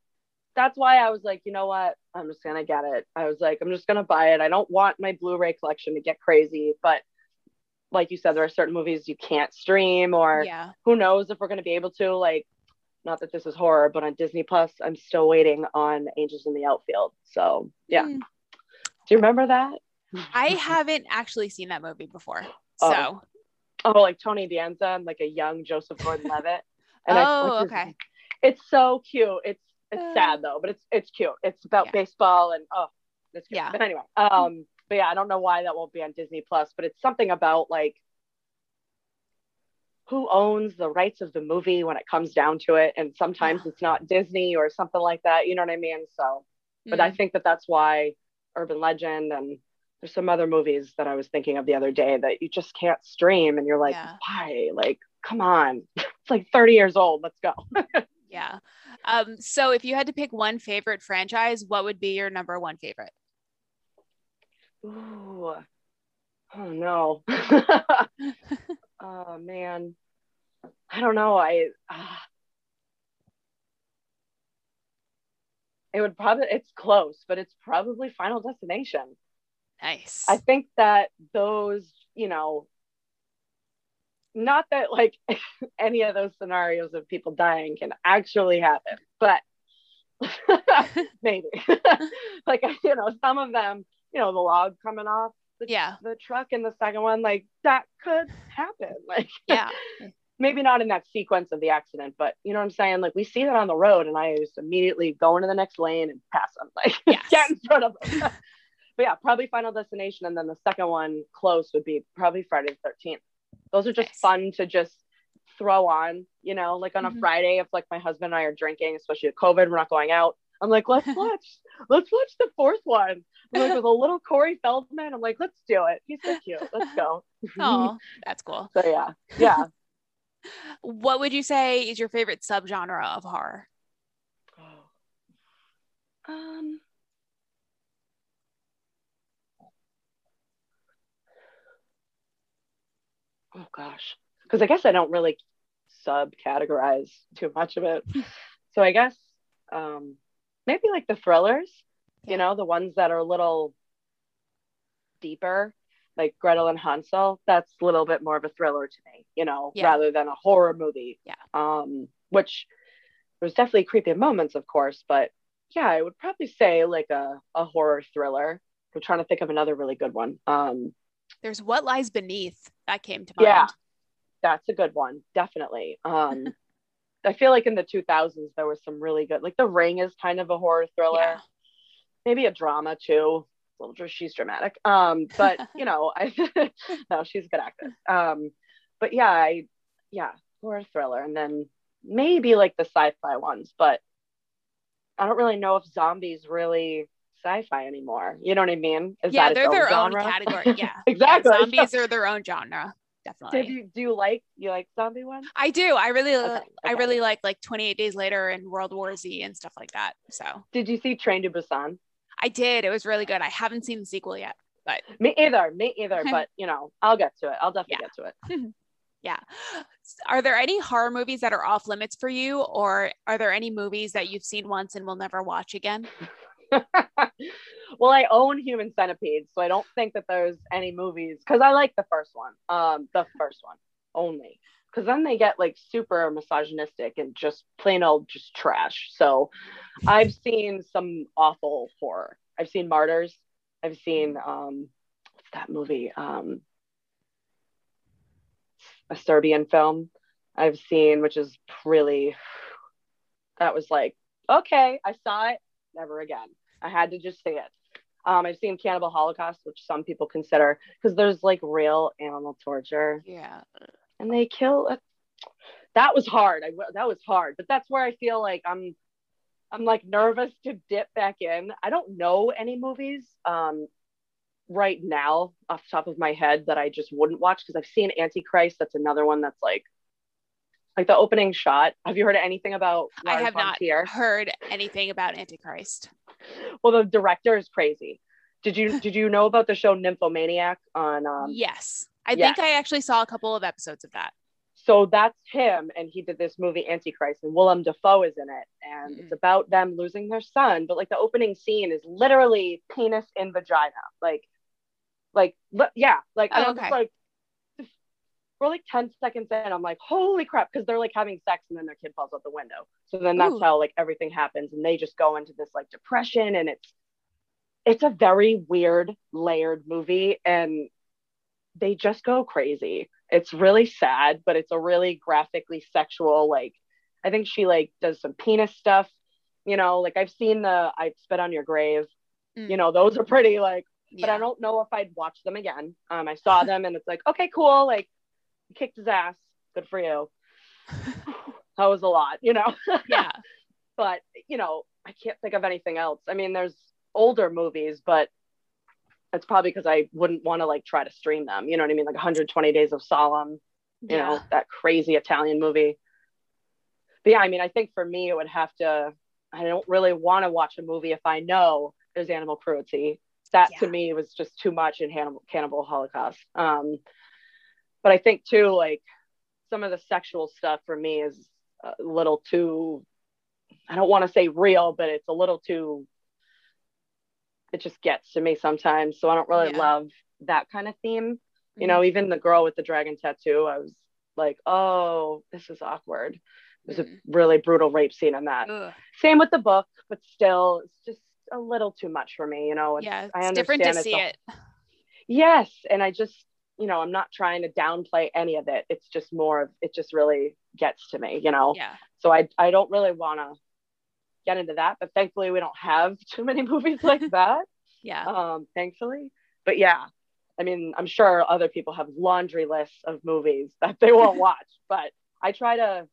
I- that's why I was like, you know what? I'm just gonna get it. I was like, I'm just gonna buy it. I don't want my Blu-ray collection to get crazy, but like you said, there are certain movies you can't stream, or yeah. who knows if we're gonna be able to. Like, not that this is horror, but on Disney Plus, I'm still waiting on Angels in the Outfield. So yeah, Mm. do you remember that? I haven't actually seen that movie before. Oh. So Oh, like Tony Danza and like a young Joseph Gordon-Levitt. And (laughs) Oh, his- okay. It's so cute. It's it's Uh. sad though, but it's it's cute. It's about Yeah. baseball and oh, it's cute. Yeah. But anyway, um, but yeah, I don't know why that won't be on Disney Plus, but it's something about like who owns the rights of the movie when it comes down to it, and sometimes Yeah. it's not Disney or something like that. You know what I mean? So, but I Mm. think that that's why Urban Legend and there's some other movies that I was thinking of the other day that you just can't stream, and you're like, Yeah. why? Like, come on, (laughs) it's like 30 years old. Let's go. (laughs) yeah. Um, so if you had to pick one favorite franchise, what would be your number one favorite? Ooh. Oh no. (laughs) oh man. I don't know. I ah. it would probably it's close, but it's probably Final Destination. Nice. I think that those, you know, not that like (laughs) any of those scenarios of people dying can actually happen, but (laughs) maybe. (laughs) like you know, some of them, you know, the log coming off the, yeah. the truck in the second one, like that could happen. Like Yeah. maybe not in that sequence of the accident, but you know what I'm saying? Like we see that on the road and I just immediately go into the next lane and pass them, like Yes. get in front of them. but yeah, probably Final Destination. And then the second one close would be probably Friday the 13th. Those are just Nice. fun to just throw on, you know, like on a Mhm. Friday if like my husband and I are drinking, especially with COVID, we're not going out. I'm like, let's (laughs) watch, let's watch the fourth one. I'm like with a little Corey Feldman. I'm like, let's do it. He's so cute. Let's go. (laughs) Oh, that's cool. (laughs) So yeah, yeah. What would you say is your favorite subgenre of horror? Um. Oh gosh, because I guess I don't really subcategorize too much of it. (laughs) so I guess um, maybe like the thrillers, Yeah. you know, the ones that are a little deeper, like Gretel and Hansel. That's a little bit more of a thriller to me, you know, Yeah. rather than a horror movie. Yeah. Um, which there's definitely creepy moments, of course, but yeah, I would probably say like a, a horror thriller. I'm trying to think of another really good one. Um, There's What Lies Beneath that came to mind. Yeah. that's a good one, definitely. (laughs) Um, I feel like in the 2000s there was some really good, like The Ring is kind of a horror thriller, Yeah. maybe a drama too. A little, dr- she's dramatic. Um, but (laughs) you know, I (laughs) no, she's a good actress. Um, but yeah, I yeah, horror thriller, and then maybe like the sci-fi ones, but I don't really know if zombies really sci-fi anymore. You know what I mean? Is yeah, that they're their own genre? category. Yeah. (laughs) Exactly. Yeah, zombies are their own genre. Definitely. Did you do you like you like zombie ones? I do. I really, Okay, I really like like 28 Days Later and World War Z and stuff like that. So Did you see Train to Busan? I did. It was really good. I haven't seen the sequel yet, but (laughs) Me either, me either. (laughs) but you know, I'll get to it. I'll definitely get to it. yeah. Are there any horror movies that are off limits for you, or are there any movies that you've seen once and will never watch again? (laughs) well, I own Human Centipede, so I don't think that there's any movies because I like the first one. Um, the first one only. Because then they get like super misogynistic and just plain old just trash. So I've seen some awful horror. I've seen Martyrs. I've seen um what's that movie? Um a Serbian film I've seen, which is really (sighs) that was like, okay, I saw it, never again. I had to just see it. Um, I've seen Cannibal Holocaust, which some people consider because there's like real animal torture. Yeah. And they kill. A, that was hard. I that was hard, but that's where I feel like I'm. I'm like nervous to dip back in. I don't know any movies um, right now off the top of my head that I just wouldn't watch because I've seen Antichrist. That's another one that's like like the opening shot. Have you heard anything about? Lars I have not Trier? heard anything about Antichrist. Well, the director is crazy. Did you (laughs) did you know about the show Nymphomaniac on? Um, yes, I yes. think I actually saw a couple of episodes of that. So that's him, and he did this movie Antichrist, and Willem Dafoe is in it, and mm. it's about them losing their son. But like the opening scene is literally penis in vagina, like, like yeah, like oh, I'm okay. just like we're like 10 seconds in i'm like holy crap because they're like having sex and then their kid falls out the window so then that's Ooh. how like everything happens and they just go into this like depression and it's it's a very weird layered movie and they just go crazy it's really sad but it's a really graphically sexual like i think she like does some penis stuff you know like i've seen the i spit on your grave mm. you know those are pretty like yeah. but i don't know if i'd watch them again um i saw (laughs) them and it's like okay cool like kicked his ass. Good for you. (laughs) that was a lot, you know? (laughs) Yeah. but, you know, I can't think of anything else. I mean, there's older movies, but it's probably because I wouldn't want to like try to stream them. You know what I mean? Like 120 Days of Sodom, you yeah. know, that crazy Italian movie. But yeah, I mean, I think for me, it would have to, I don't really want to watch a movie if I know there's animal cruelty. That yeah. to me was just too much in Hannibal, Cannibal Holocaust. Um, but I think too, like some of the sexual stuff for me is a little too, I don't want to say real, but it's a little too, it just gets to me sometimes. So I don't really yeah. love that kind of theme. Mm-hmm. You know, mm-hmm. even the girl with the dragon tattoo, I was like, oh, this is awkward. There's mm-hmm. a really brutal rape scene in that. Ugh. Same with the book, but still, it's just a little too much for me. You know, it's, yeah, it's I different to see a, it. Yes, and I just you know, I'm not trying to downplay any of it. It's just more of it just really gets to me, you know. Yeah. So I I don't really want to get into that, but thankfully we don't have (laughs) too many movies like (laughs) that. yeah. Um, thankfully. But yeah, I mean, I'm sure other people have laundry lists of movies (laughs) that they won't watch, but I try to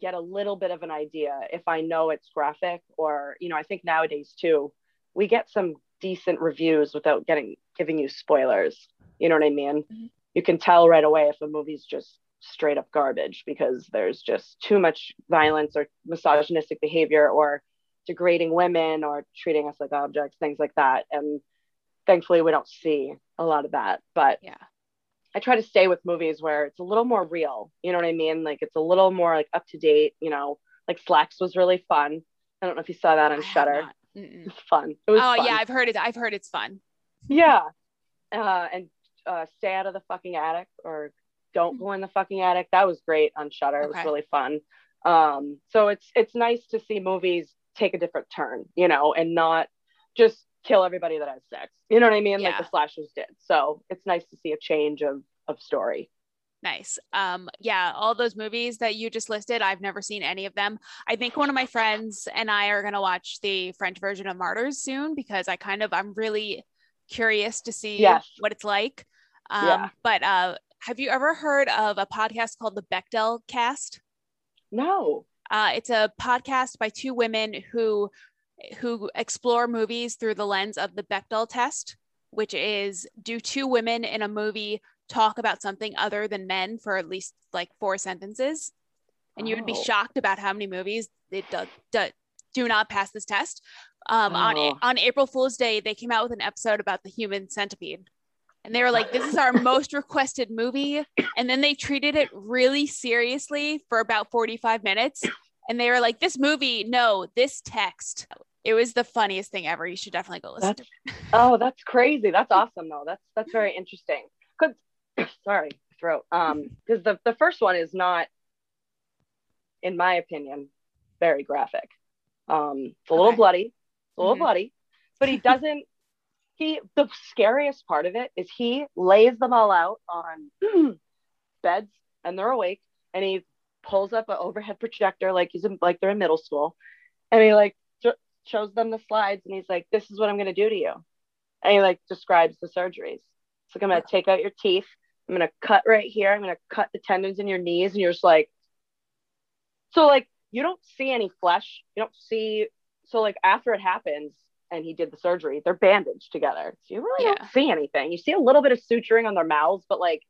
get a little bit of an idea if I know it's graphic or, you know, I think nowadays too, we get some decent reviews without getting giving you spoilers. You know what I mean? Mm-hmm. You can tell right away if a movie's just straight up garbage because there's just too much violence or misogynistic behavior or degrading women or treating us like objects, things like that. And thankfully, we don't see a lot of that. But yeah, I try to stay with movies where it's a little more real. You know what I mean? Like it's a little more like up to date. You know, like Slaxx was really fun. I don't know if you saw that on Shudder. It's fun. It was oh fun. yeah, I've heard it. I've heard it's fun. Yeah, uh, and uh, stay out of the fucking attic or don't go in the fucking attic. That was great on Shudder. Okay. It was really fun. Um, so it's it's nice to see movies take a different turn, you know, and not just kill everybody that has sex. You know what I mean? Yeah. Like the slashers did. So it's nice to see a change of of story. Nice. Um, yeah, all those movies that you just listed, I've never seen any of them. I think one of my friends and I are gonna watch the French version of Martyrs soon because I kind of I'm really curious to see yes. what it's like. Um, yeah. But uh, have you ever heard of a podcast called the Bechdel Cast? No. Uh, it's a podcast by two women who who explore movies through the lens of the Bechdel test, which is do two women in a movie talk about something other than men for at least like four sentences? And oh. you would be oh. shocked about how many movies it do, do, do not pass this test. Um, oh. on on April Fool's Day, they came out with an episode about the human centipede, and they were like, "This is our most requested movie," and then they treated it really seriously for about forty five minutes, and they were like, "This movie, no, this text." It was the funniest thing ever. You should definitely go listen. That's, (laughs) oh, that's crazy. That's awesome, though. That's that's very interesting. Cause (clears throat) sorry, throat. Um, because the the first one is not, in my opinion, very graphic. Um, it's a little okay. bloody a little mm-hmm. bloody, but he doesn't. He the scariest part of it is he lays them all out on (clears throat) beds and they're awake, and he pulls up an overhead projector like he's in, like they're in middle school, and he like shows them the slides and he's like, "This is what I'm gonna do to you." and he like describes the surgeries. It's like I'm gonna take out your teeth. I'm gonna cut right here. I'm gonna cut the tendons in your knees, and you're just like, so like you don't see any flesh. You don't see. So like after it happens, and he did the surgery, they're bandaged together. So you really yeah. don't see anything. You see a little bit of suturing on their mouths, but like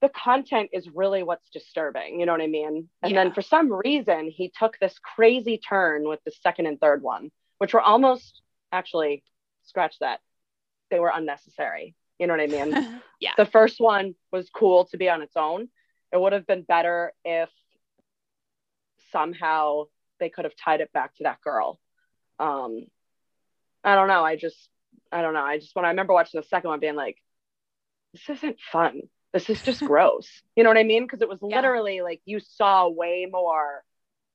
the content is really what's disturbing. You know what I mean? And yeah. then for some reason, he took this crazy turn with the second and third one, which were almost actually scratch that. They were unnecessary. You know what I mean? (laughs) yeah. The first one was cool to be on its own. It would have been better if somehow they could have tied it back to that girl. Um, I don't know. I just, I don't know. I just, when I remember watching the second one, being like, this isn't fun. This is just (laughs) gross. You know what I mean? Because it was yeah. literally like you saw way more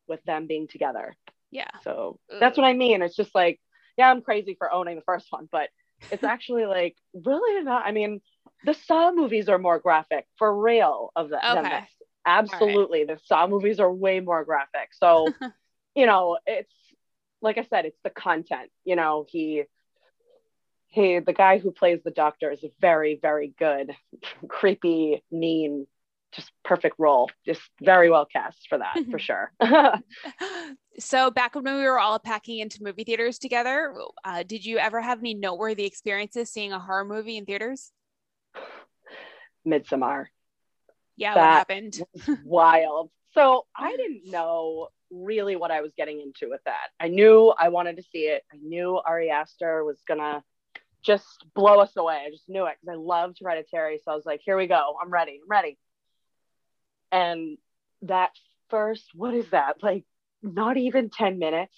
with them being together. Yeah. So Ugh. that's what I mean. It's just like, yeah, I'm crazy for owning the first one, but it's actually like really not. I mean, the Saw movies are more graphic for real of the, okay. than this. Absolutely. Right. The Saw movies are way more graphic. So, (laughs) you know, it's like I said, it's the content. You know, he he the guy who plays the doctor is a very, very good, (laughs) creepy, mean, just perfect role. Just very well cast for that, for sure. (laughs) so back when we were all packing into movie theaters together, uh, did you ever have any noteworthy experiences seeing a horror movie in theaters? Midsommar. Yeah, that what happened? wild. So I didn't know really what I was getting into with that. I knew I wanted to see it. I knew Ari Aster was gonna just blow us away. I just knew it because I loved Hereditary. So I was like, here we go. I'm ready. I'm ready. And that first, what is that? Like not even 10 minutes.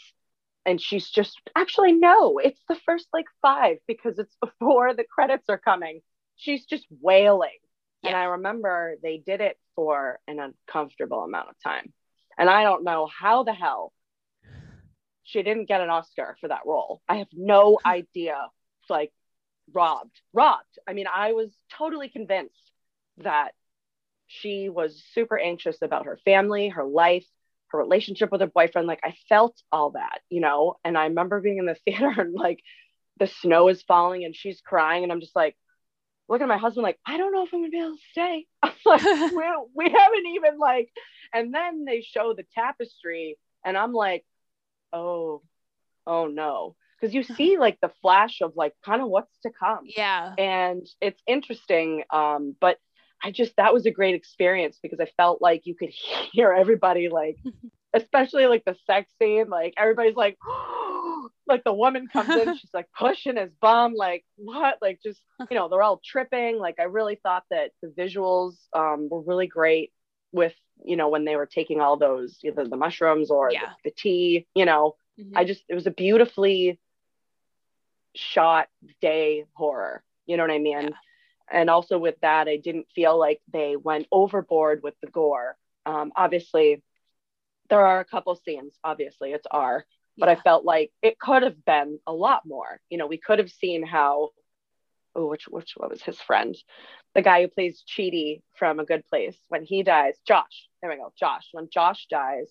And she's just actually no, it's the first like five because it's before the credits are coming. She's just wailing. And I remember they did it for an uncomfortable amount of time. And I don't know how the hell she didn't get an Oscar for that role. I have no (laughs) idea. Like robbed, robbed. I mean, I was totally convinced that she was super anxious about her family, her life, her relationship with her boyfriend. Like I felt all that, you know. And I remember being in the (laughs) theater and like the snow is falling and she's crying, and I'm just like, looking at my husband like, I don't know if I'm gonna be able to stay. (laughs) I'm like, (laughs) we, we haven't even like, and then they show the tapestry, and I'm like, oh, oh no. Because you see (laughs) like the flash of like kind of what's to come. Yeah. And it's interesting. Um, but I just that was a great experience because I felt like you could hear everybody like, especially like the sex scene, like everybody's like, (gasps) like the woman comes in, (laughs) she's like pushing his bum, like what? Like just you know, they're all tripping. Like I really thought that the visuals um, were really great with you know when they were taking all those either the mushrooms or yeah. the, the, tea. You know, mm-hmm. I just it was a beautifully shot day horror. You know what I mean? Yeah. And also with that, I didn't feel like they went overboard with the gore. Um, obviously, there are a couple scenes. Obviously, it's R but I felt like it could have been a lot more. You know, we could have seen how, oh, which which what was his friend, the guy who plays Chidi from A Good Place when he dies, Josh. There we go, Josh. When Josh dies,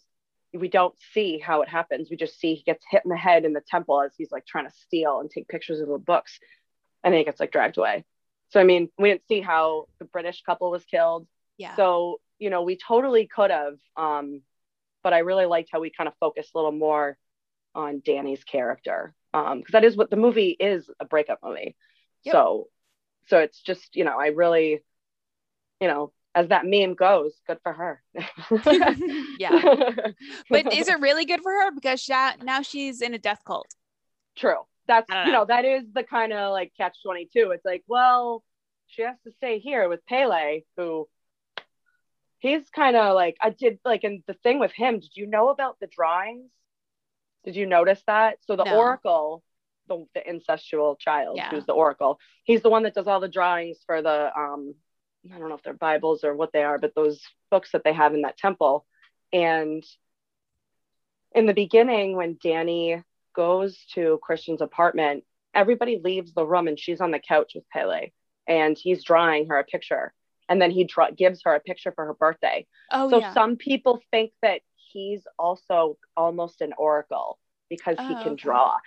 we don't see how it happens. We just see he gets hit in the head in the temple as he's like trying to steal and take pictures of the books, and then he gets like dragged away. So I mean, we didn't see how the British couple was killed. Yeah. So you know, we totally could have. Um, but I really liked how we kind of focused a little more on Danny's character because um, that is what the movie is a breakup movie. Yep. So, so it's just you know I really, you know, as that meme goes, good for her. (laughs) yeah, (laughs) but is it really good for her because she, now she's in a death cult? True. That's know. you know that is the kind of like catch twenty two. It's like well, she has to stay here with Pelle, who he's kind of like I did like and the thing with him. Did you know about the drawings did you notice that? So the no. Oracle, the, the incestual child yeah. who's the Oracle, he's the one that does all the drawings for the um I don't know if they're Bibles or what they are, but those books that they have in that temple. And in the beginning, when Danny goes to Christian's apartment, everybody leaves the room and she's on the couch with Pelle and he's drawing her a picture. And then he draw- gives her a picture for her birthday. Oh, so yeah. some people think that he's also almost an oracle because oh, he can okay. draw.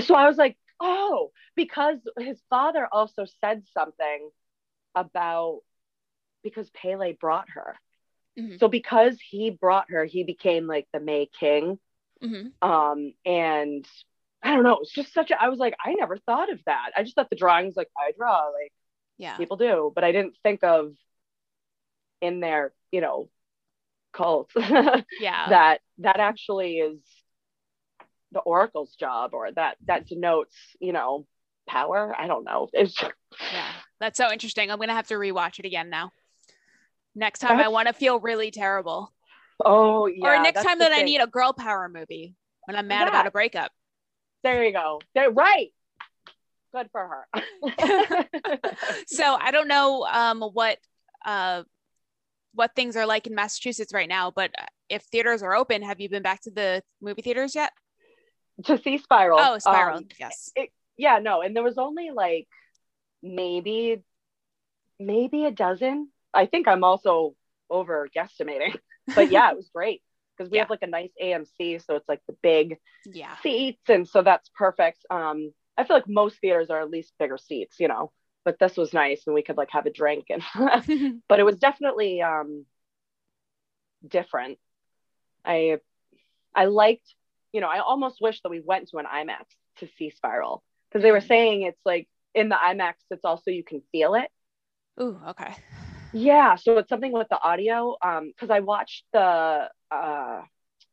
So I was like, oh, because his father also said something about because Pelle brought her. Mm-hmm. So because he brought her, he became like the May King. Mm-hmm. Um, and I don't know, it's just such a I was like, I never thought of that. I just thought the drawings like I draw, like yeah, people do, but I didn't think of in their, you know, cult. (laughs) yeah. That that actually is the oracle's job or that that denotes, you know, power. I don't know. It's yeah. That's so interesting. I'm gonna have to rewatch it again now. Next time that's... I want to feel really terrible. Oh yeah. Or next time that thing. I need a girl power movie when I'm mad yeah. about a breakup. There you go. They're right. Good for her. (laughs) so I don't know um, what uh, what things are like in Massachusetts right now, but if theaters are open, have you been back to the movie theaters yet? To see Spiral. Oh, Spiral. Um, yes. It, yeah, no, and there was only like maybe maybe a dozen. I think I'm also over guesstimating, (laughs) but yeah, it was great because we (laughs) yeah. have like a nice AMC, so it's like the big yeah. seats, and so that's perfect. Um, I feel like most theaters are at least bigger seats, you know, but this was nice, and we could like have a drink, and (laughs) (laughs) but it was definitely um different. I I liked, you know, I almost wish that we went to an IMAX to see Spiral because they were mm. saying it's like in the IMAX, it's also you can feel it. Ooh, okay. Yeah, so it's something with the audio. Um, because I watched the uh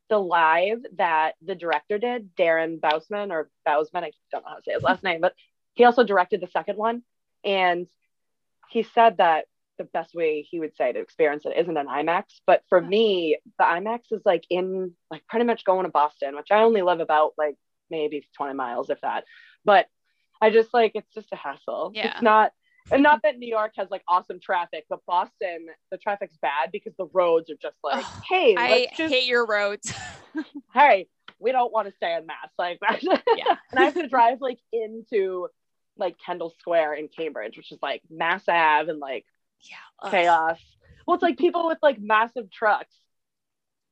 the live that the director did, Darren Bousman or Bousman, I don't know how to say his last (laughs) name, but he also directed the second one. And he said that the best way he would say to experience it isn't an IMAX. But for me, the IMAX is like in like pretty much going to Boston, which I only live about like maybe 20 miles, if that. But I just like it's just a hassle. Yeah. It's not and not that New York has like awesome traffic, but Boston, the traffic's bad because the roads are just like, oh, hey, I just... hate your roads. (laughs) hey, we don't want to stay in Mass. Like, yeah. (laughs) and I have to drive like into like Kendall Square in Cambridge, which is like Mass Ave and like yeah, chaos. Well, it's like people with like massive trucks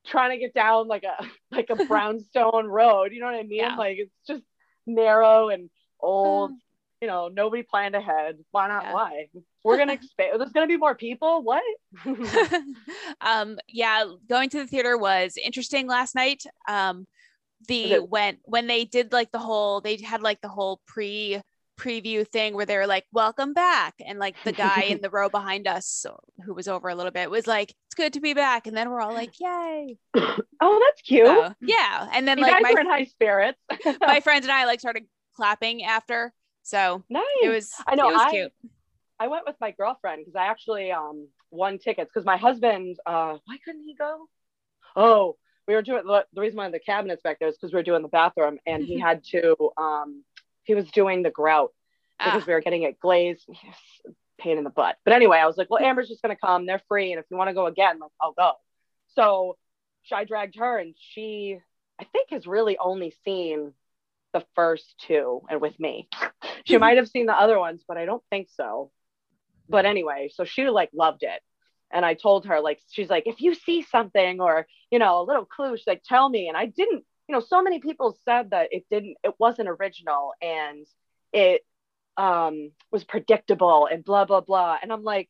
trying to get down like a (laughs) like a (laughs) brownstone road. You know what I mean? Yeah. Like it's just narrow and old. Mm you know, nobody planned ahead. Why not? Yeah. Why? We're gonna (laughs) expand. There's gonna be more people. What? um, yeah, going to the theater was interesting last night. Um, the when when they did like the whole, they had like the whole pre preview thing where they were like, "Welcome back," and like the guy in (laughs) the row behind us, who was over a little bit, was like, "It's good to be back," and then we're all like, "Yay!" (coughs) Oh, that's cute. So, yeah, and then you like my were in high spirits. (laughs) my friends and I like started clapping after so nice. It was. I know. It was I, cute. I went with my girlfriend because I actually um won tickets because my husband. Uh, why couldn't he go? Oh, we were doing the, the reason why the cabinets back there is because we were doing the bathroom and he (laughs) had to um he was doing the grout because ah. we were getting it glazed. Yes, pain in the butt. But anyway, I was like, well, Amber's just gonna come. They're free, and if you want to go again, like I'll go. So I dragged her, and she I think has really only seen the first two and with me. She might have seen the other ones, but I don't think so. But anyway, so she like loved it. And I told her, like, she's like, if you see something or, you know, a little clue, she's like, tell me. And I didn't, you know, so many people said that it didn't, it wasn't original and it um, was predictable and blah, blah, blah. And I'm like,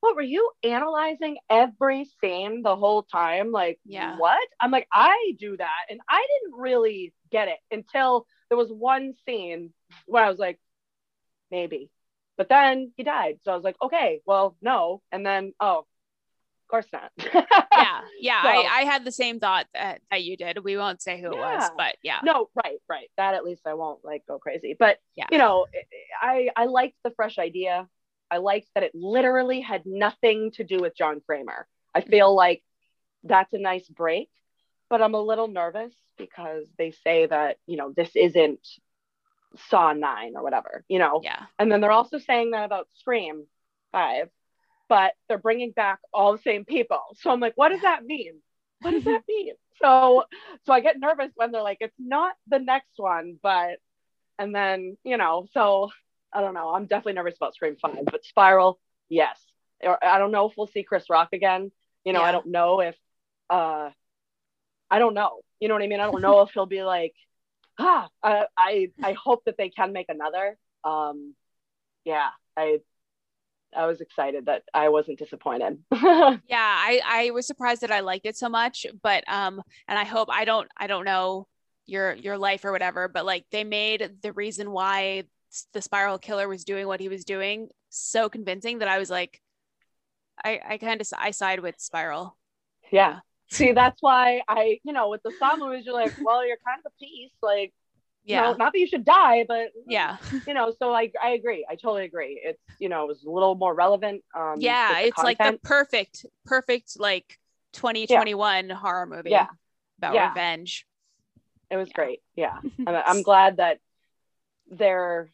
what were you analyzing every scene the whole time? Like, yeah. what? I'm like, I do that. And I didn't really get it until there was one scene where I was like, maybe. But then he died. So I was like, okay, well, no. And then, oh, course not. yeah. (laughs) Yeah. So, I, I had the same thought that, that you did. We won't say who yeah. it was, but yeah. No, right, right. That at least I won't like go crazy. But, yeah. you know, I, I liked the fresh idea. I liked that it literally had nothing to do with John Kramer. I mm-hmm. feel like that's a nice break, but I'm a little nervous because they say that, you know, this isn't Saw 9 or whatever, you know? Yeah. And then they're also saying that about Scream 5, but they're bringing back all the same people. So I'm like, what does that mean? What does that mean? So, so I get nervous when they're like, it's not the next one, but, and then, you know, so I don't know. I'm definitely nervous about Scream 5, but Spiral, yes. Or I don't know if we'll see Chris Rock again. You know, yeah. I don't know if uh I don't know. You know what I mean? I don't know if he'll be like (laughs) ah, I, I I hope that they can make another. Um, yeah, I I was excited that I wasn't disappointed. (laughs) yeah, I I was surprised that I liked it so much, but um, and I hope I don't I don't know your your life or whatever, but like they made the reason why the spiral killer was doing what he was doing so convincing that I was like, I I kind of I side with spiral. Yeah. See, that's why I, you know, with the Saw movies, you're like, well, you're kind of a piece, like yeah. You know, not that you should die, but yeah, (laughs) you know, so I I agree. I totally agree. It's you know, it was a little more relevant. Um yeah, it's content. like the perfect, perfect like 2021 yeah. horror movie yeah. about yeah. revenge. It was great. Yeah. (laughs) I'm, I'm glad that they're,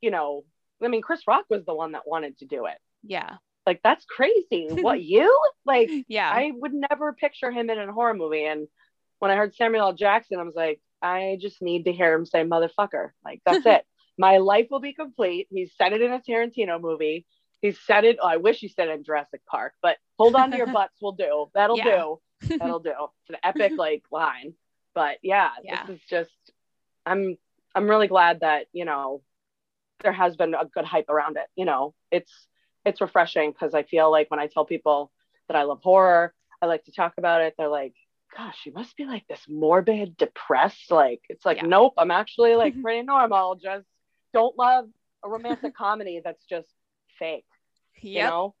you know, I mean, Chris Rock was the one that wanted to do it. Yeah. Like that's crazy. (laughs) what you? Like, yeah. I would never picture him in a horror movie. And when I heard Samuel L. Jackson, I was like, I just need to hear him say motherfucker. Like that's it. (laughs) My life will be complete. He said it in a Tarantino movie. He said it. Oh, I wish he said it in Jurassic Park, but hold on to your (laughs) butts We'll do. That'll yeah. do. That'll do. It's an epic (laughs) like line. But yeah, yeah, this is just I'm I'm really glad that, you know, there has been a good hype around it. You know, it's it's refreshing because I feel like when I tell people that I love horror, I like to talk about it, they're like, gosh, you must be like this morbid, depressed. Like, it's like, yeah. nope, I'm actually like (laughs) pretty normal. Just don't love a romantic (laughs) comedy that's just fake. Yep. You know,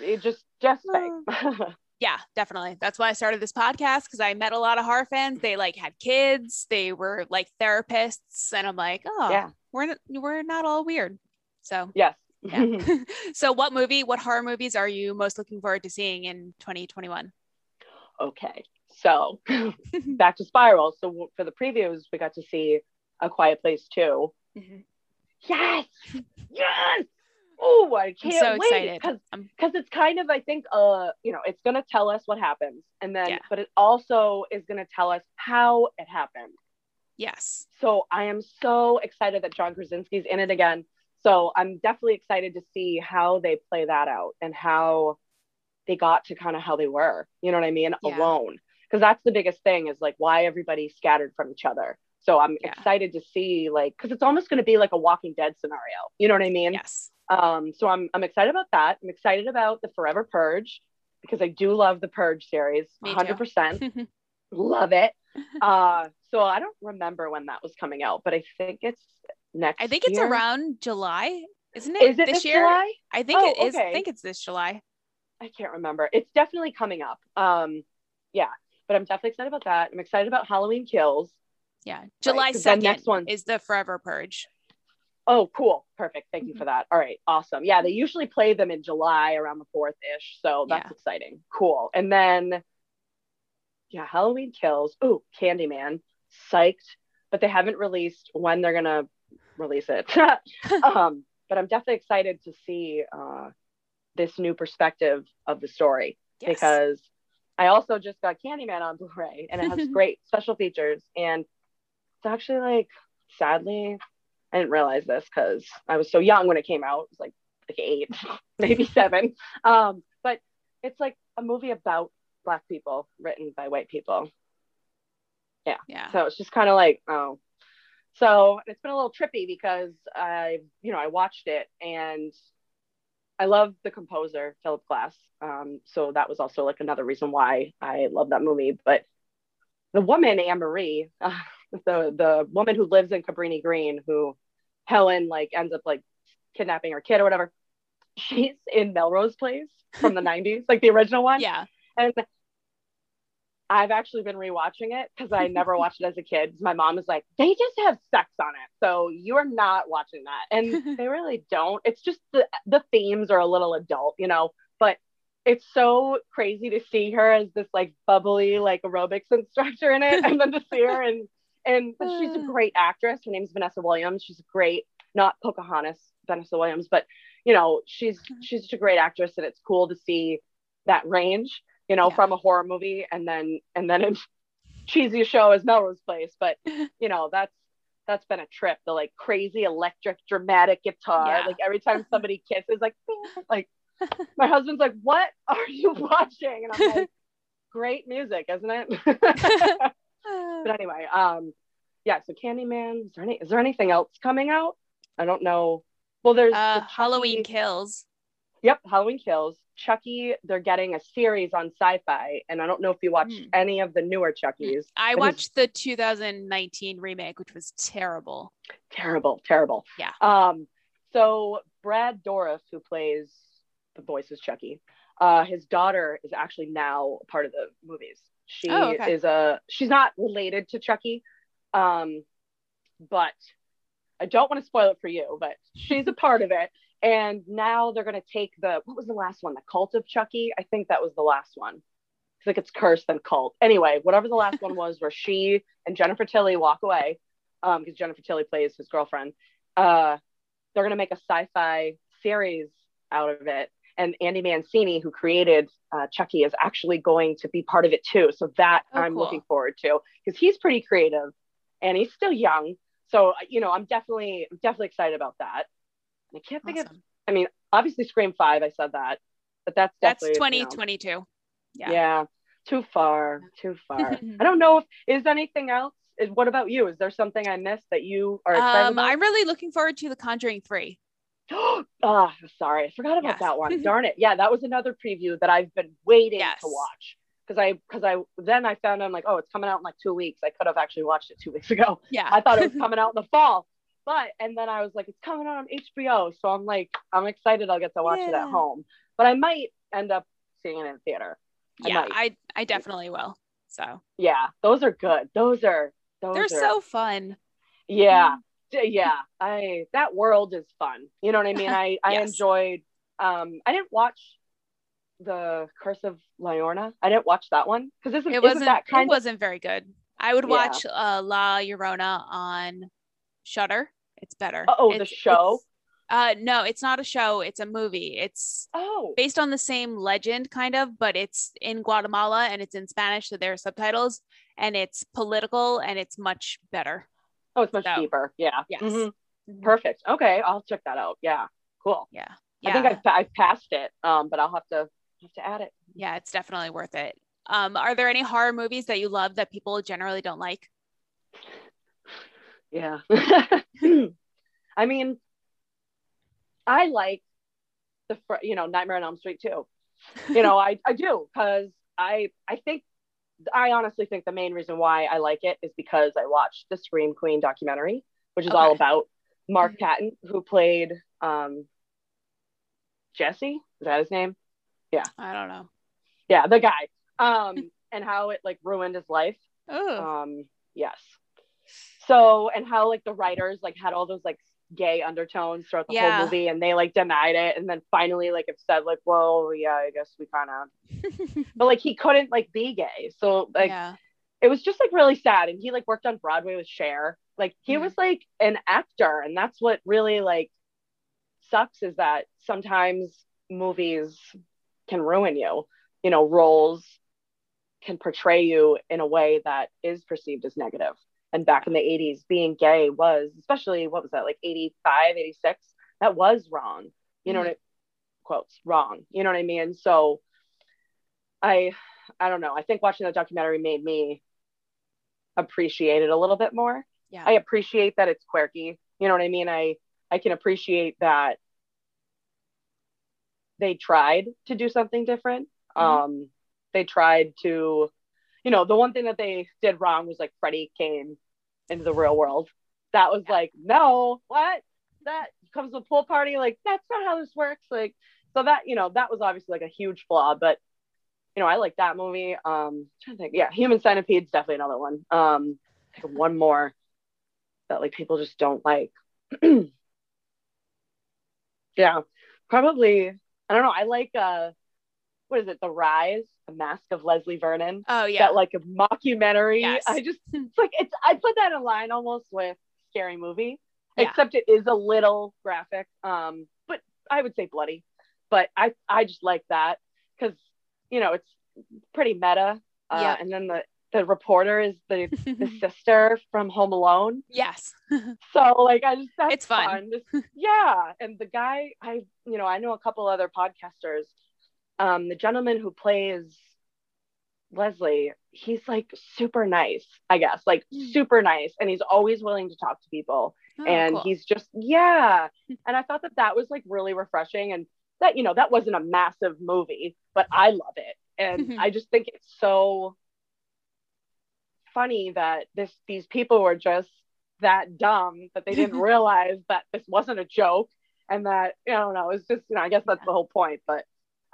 it just, just fake. Uh, (laughs) yeah, definitely. That's why I started this podcast because I met a lot of horror fans. They like had kids, they were like therapists, and I'm like, oh, yeah, we're not, we're not all weird. So yes. Yeah. so, what movie, what horror movies are you most looking forward to seeing in 2021? Okay, so (laughs) back to Spiral. So for the previews, we got to see A Quiet Place too. Mm-hmm. Yes, yes. Oh, I can't I'm so wait because because it's kind of I think uh you know it's gonna tell us what happens and then yeah. but it also is gonna tell us how it happened. Yes. So I am so excited that John Krasinski's in it again. So I'm definitely excited to see how they play that out and how they got to kind of how they were. You know what I mean? Yeah. Alone because that's the biggest thing is like why everybody's scattered from each other. So i'm yeah. excited to see like because it's almost going to be like a walking dead scenario. You know what i mean? Yes. Um so i'm i'm excited about that. I'm excited about the forever purge because i do love the purge series 100% (laughs) love it. Uh so i don't remember when that was coming out but i think it's next i think it's around july isn't it? Is it this, this year? July? i think oh, it is okay. i think it's this july. I can't remember. It's definitely coming up. Um yeah but I'm definitely excited about that. I'm excited about Halloween Kills. Yeah, July right, 2nd next one is the Forever Purge. Oh, cool. Perfect. Thank you for that. All right. Awesome. Yeah, they usually play them in July around the 4th ish. So that's yeah. exciting. Cool. And then, yeah, Halloween Kills. Oh, Candyman. Psyched. But they haven't released when they're going to release it. (laughs) um, but I'm definitely excited to see uh, this new perspective of the story yes. because I also just got Candyman on Blu-ray and it has (laughs) great special features. And it's actually like, sadly, I didn't realize this because I was so young when it came out. It was like like eight, (laughs) maybe seven. Um, but it's like a movie about black people written by white people. Yeah. Yeah. So it's just kind of like, oh. So it's been a little trippy because I, you know, I watched it and I love the composer Philip Glass. Um, so that was also like another reason why I love that movie. But the woman Anne Marie, uh, (laughs) the the woman who lives in Cabrini Green, who Helen like ends up like kidnapping her kid or whatever. (laughs) She's in Melrose Place from the (laughs) '90s, like the original one. Yeah. And I've actually been rewatching it because I never (laughs) watched it as a kid. My mom was like, they just have sex on it. So you're not watching that. And (laughs) they really don't. It's just the, the themes are a little adult, you know, but it's so crazy to see her as this like bubbly, like aerobics instructor in it. And then to see her and, and but she's a (laughs) great actress. Her name's Vanessa Williams. She's great, not Pocahontas, Vanessa Williams, but you know, she's, she's such a great actress and it's cool to see that range you know, yeah. from a horror movie and then and then a (laughs) cheesy show as Melrose Place. But (laughs) you know, that's that's been a trip. The like crazy electric dramatic guitar. Yeah. Like every time somebody (laughs) kisses, like like my husband's like, What are you watching? And I'm like, Great music, isn't it? but anyway, um, yeah, so Candyman. Is there any? Is there anything else coming out? I don't know. Well, there's Uh, the Halloween Kills. Yep, Halloween Kills. Chucky. They're getting a series on Sci-Fi, and I don't know if you watched Hmm. any of the newer Chuckies. I watched the 2019 remake, which was terrible. terrible, terrible. Yeah. Um, so Brad Dourif, who plays the voice is Chucky, uh, his daughter is actually now part of the movies. She Oh, okay. is a she's not related to Chucky, um, but I don't want to spoil it for you, but she's a part of it. And now they're gonna take the what was the last one? The Cult of Chucky. I think that was the last one. I think it's Cursed and Cult. Anyway, whatever the last one was, where she and Jennifer Tilly walk away, um, because Jennifer Tilly plays his girlfriend. Uh, they're gonna make a sci-fi series out of it, and Andy Mancini, who created uh, Chucky, is actually going to be part of it too. So that Oh, I'm cool. looking forward to because he's pretty creative, and he's still young. So you know, I'm definitely I'm definitely excited about that. I can't think of. I mean, obviously Scream Five. I said that, but that's That's definitely you know, 2022. yeah. Yeah. too far, too far. (laughs) I don't know if is anything else. Is what about you? Is there something I missed that you are Um, about? I'm really looking forward to The Conjuring 3. (gasps) Ah, sorry, I forgot about Yes. that one. (laughs) Darn it. Yeah, that was another preview that I've been waiting Yes. to watch because I because I then I found I'm like, oh, it's coming out in like two weeks. I could have actually watched it two weeks ago. Yeah. I thought it was (laughs) coming out in the fall, but and then I was like, it's coming out on HBO, so I'm like, I'm excited. I'll get to watch it at home, but I might end up seeing it in theater. I yeah, might. I, I definitely will. So Yeah, those are good. Those are those they're are so fun. yeah D- yeah i that world is fun you know what i mean i (laughs) i Yes. enjoyed um i didn't watch the curse of Llorona. i didn't watch that one because It isn't wasn't that it kind of wasn't very good. I would Yeah. watch uh, La Llorona on Shudder. It's better. oh the show uh, no, it's not a show. It's a movie. It's oh based on the same legend, kind of, but it's in Guatemala and it's in Spanish, so there are subtitles, and it's political and it's much better. oh it's much so, deeper yeah Yes. Mhm. perfect okay i'll check that out yeah cool Yeah. i think I've, I've passed it um but i'll have to have to add it yeah, it's definitely worth it. Um, are there any horror movies that you love that people generally don't like? Yeah. (laughs) I mean, I like the you know Nightmare on Elm Street too. You know, I I do because I I think I honestly think the main reason why I like it is because I watched the Scream Queen documentary, which is all about Mark. Patton, who played um Jesse. Is that his name? Yeah. I don't know. Yeah, the guy. Um, and how it like ruined his life. Oh, um yes so and how like the writers like had all those like gay undertones throughout the Yeah. whole movie and they like denied it and then finally like it said like well yeah i guess we kind of (laughs) but like he couldn't like be gay so like yeah. it was just like really sad and he like worked on broadway with Cher like he Mhm. was like an actor and that's what really like sucks is that sometimes movies can ruin you you know roles can portray you in a way that is perceived as negative and back in the 80s being gay was especially what was that like 85 86 that was wrong. You know Mhm. what it quotes wrong. You know what i mean? So i i don't know. I think watching that documentary made me appreciate it a little bit more. Yeah. i appreciate that it's quirky. You know what i mean? I i can appreciate that they tried to do something different. Mhm. um they tried to you know the one thing that they did wrong was like freddie came into the real world. That was like no what? That comes with pool party like that's not how this works like so that you know that was obviously like a huge flaw but you know i like that movie. Um trying to think yeah human centipede's definitely another one. Um one more that like people just don't like. (clears throat) Yeah probably i don't know i like uh what is it the rise the mask of leslie vernon oh yeah. that like a mockumentary Yes. i just (laughs) it's like it's i put that in line almost with scary movie Yeah. except it is a little graphic um but i would say bloody but i i just like that because you know it's pretty meta uh, Yeah. and then the the reporter is the (laughs) the sister from home alone yes. (laughs) so like i just that's It's fun. Just- yeah and the guy i you know i know a couple other podcasters um the gentleman who plays Leslie, he's like super nice, I guess, like Hmm. super nice. And he's always willing to talk to people. Oh, and cool. he's just, yeah. and I thought that that was like really refreshing. And that, you know, that wasn't a massive movie, but I love it. And (laughs) I just think it's so funny that this these people were just that dumb that they didn't (laughs) realize that this wasn't a joke and that I don't know it's just you know I guess that's the whole point but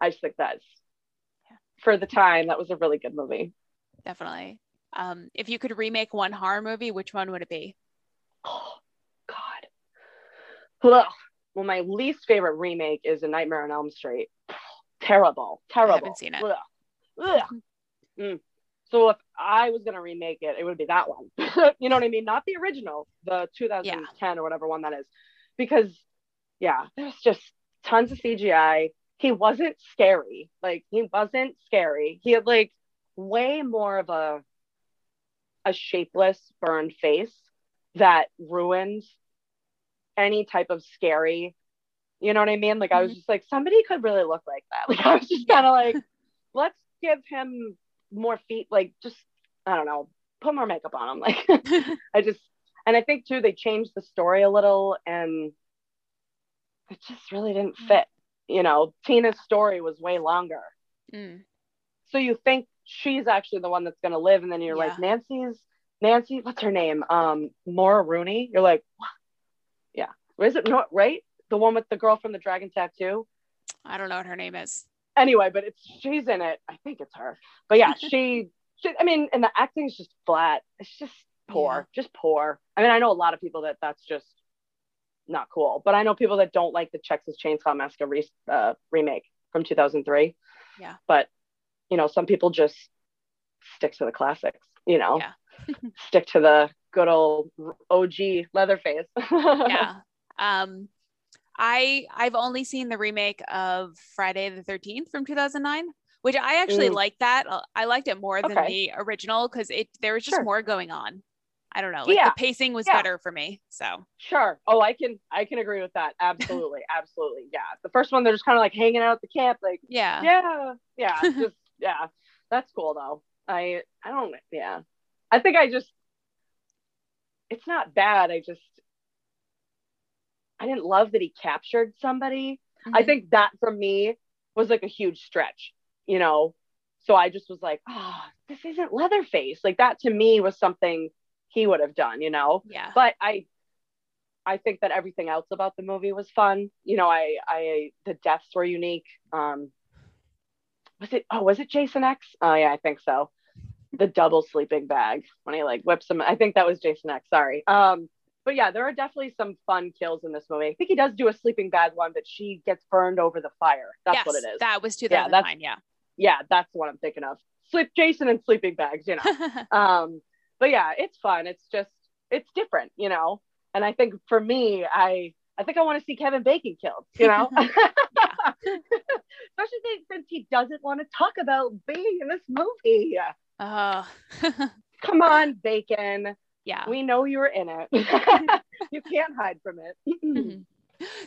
I just think that's Yeah. for the time that was a really good movie definitely. Um, if you could remake one horror movie, which one would it be? oh (gasps) god Ugh. well my least favorite remake is a Nightmare on Elm Street (sighs) terrible terrible I haven't seen it. Ugh. Ugh. Mm. so if I was gonna remake it it would be that one (laughs) you know what I mean not the original the 2010 or whatever one that is because yeah there's just tons of CGI he wasn't scary. Like he wasn't scary. He had like way more of a a shapeless burned face that ruined any type of scary. You know what I mean? Like I was mm-hmm. just like somebody could really look like that. (laughs) Like I was just kind of like (laughs) let's give him more feet like just I don't know put more makeup on him. (laughs) Like I just and I think too they changed the story a little and it just really didn't mm. fit. You know, Tina's story was way longer. Mm. So you think she's actually the one that's gonna live, and then you're Yeah. like, Nancy's Nancy, what's her name? Um, Maura Rooney. You're like, what? Yeah. Is it not right? The one with the girl from the dragon tattoo? I don't know what her name is. Anyway, but it's she's in it. I think it's her. But yeah, she, (laughs) she I mean, and the acting is just flat. It's just poor, just poor. I mean, I know a lot of people that that's just not cool, but I know people that don't like the Texas Chainsaw Massacre re- uh, remake from 2003. Yeah. But you know, some people just stick to the classics. You know, Yeah. (laughs) stick to the good old OG Leatherface. (laughs) yeah. Um, I I've only seen the remake of Friday the Thirteenth from two thousand nine, which I actually Mm. liked that. Uh, I liked it more than Okay. the original because it there was just Sure. more going on. I don't know, like Yeah. the pacing was Yeah. better for me. So Sure. Oh, I can I can agree with that. Absolutely. (laughs) Absolutely. Yeah. The first one they're just kind of like hanging out at the camp, like, yeah, yeah, yeah. (laughs) just yeah. That's cool though. I I don't yeah. I think I just it's not bad. I just I didn't love that he captured somebody. I Mhm. think that for me was like a huge stretch, you know. So I just was like, oh, this isn't Leatherface. Like that to me was something he would have done, you know yeah, but I I think that everything else about the movie was fun. You know, I I the deaths were unique. Um was it oh was it Jason X? Oh yeah, I think so. The double sleeping bag when he like whips him. I think that was Jason X, sorry. Um but yeah, there are definitely some fun kills in this movie. I think he does do a sleeping bag one, but she gets burned over the fire. That's yes, what it is. That was two Yeah, that's-. Yeah. yeah, that's what I'm thinking of. Sleep Jason and sleeping bags, you know. (laughs) um but yeah it's fun. It's just it's different you know? And i think for me i i think i want to see kevin bacon killed you know? (laughs) (laughs) Especially since- he doesn't want to talk about being in this movie. Oh, (laughs) come on bacon. Yeah. we know you're in it. You can't hide from it. Mhm.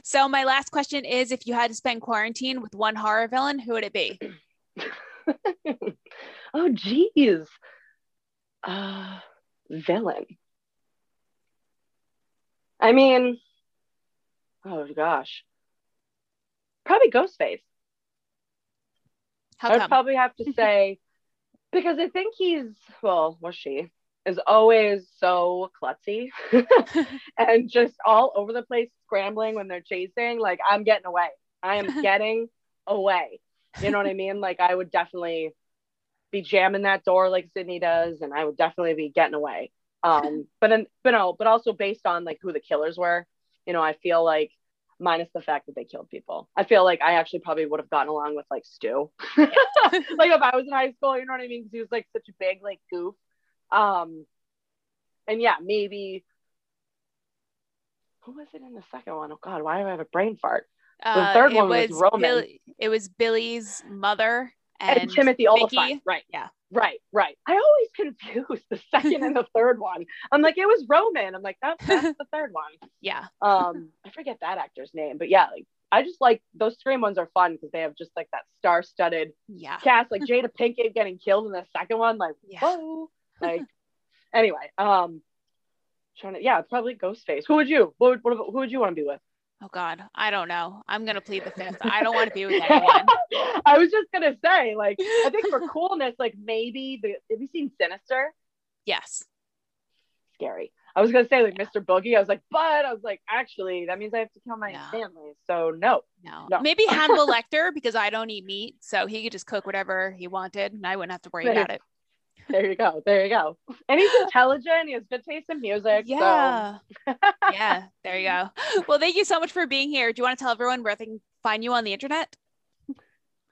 So my last question is: If you had to spend quarantine with one horror villain, who would it be? (clears throat) oh geez uh (sighs) villain. I mean oh gosh. Probably ghostface. How i would come? probably have to (laughs) say because i think he's well was she? Is always so klutzy (laughs) and just all over the place scrambling when they're chasing. Like i'm getting away. I am (laughs) getting away. You know what i mean? Like i would definitely be jamming that door like sidney does and i would definitely be getting away um (laughs) but then but no but also based on like who the killers were you know i feel like minus the fact that they killed people i feel like i actually probably would have gotten along with like stu (laughs) like if i was in high school you know what i mean because he was like such a big like goof um and yeah maybe who was it in the second one? Oh God, why do I have a brain fart? Uh, third it one was Roman. Billy, it was Billy's mother and, And, Timothy Olyphant. Right. Yeah. Right. Right. I always (laughs) confuse the second and the (laughs) third one. I'm like, it was Roman. I'm like, that's, that's the third one. Yeah. Um, (laughs) I forget that actor's name, but yeah, like I just like those Scream ones are fun because they have just like that star-studded Yeah. cast, like Jada Pinkett getting killed in the second one, like Yeah. whoa, like anyway, um, trying to yeah, probably Ghostface. Who would you? What would, what, who would you want to be with? Oh God, I don't know. I'm gonna plead the fifth. I don't want to be with (laughs) anyone. I was just gonna say, like, I think for (laughs) coolness, like maybe the have you seen Sinister? Yes. Scary. I was gonna say like Mr. Boogie. I was like, but I was like, actually, that means I have to kill my No. family. So no. No. No. Maybe Hannibal (laughs) Lecter because I don't eat meat, so he could just cook whatever he wanted, and I wouldn't have to worry There- about it. There you go. There you go. And he's intelligent. He has good taste in music. Yeah. (laughs) yeah. There you go. Well, thank you so much for being here. Do you want to tell everyone where they can find you on the internet?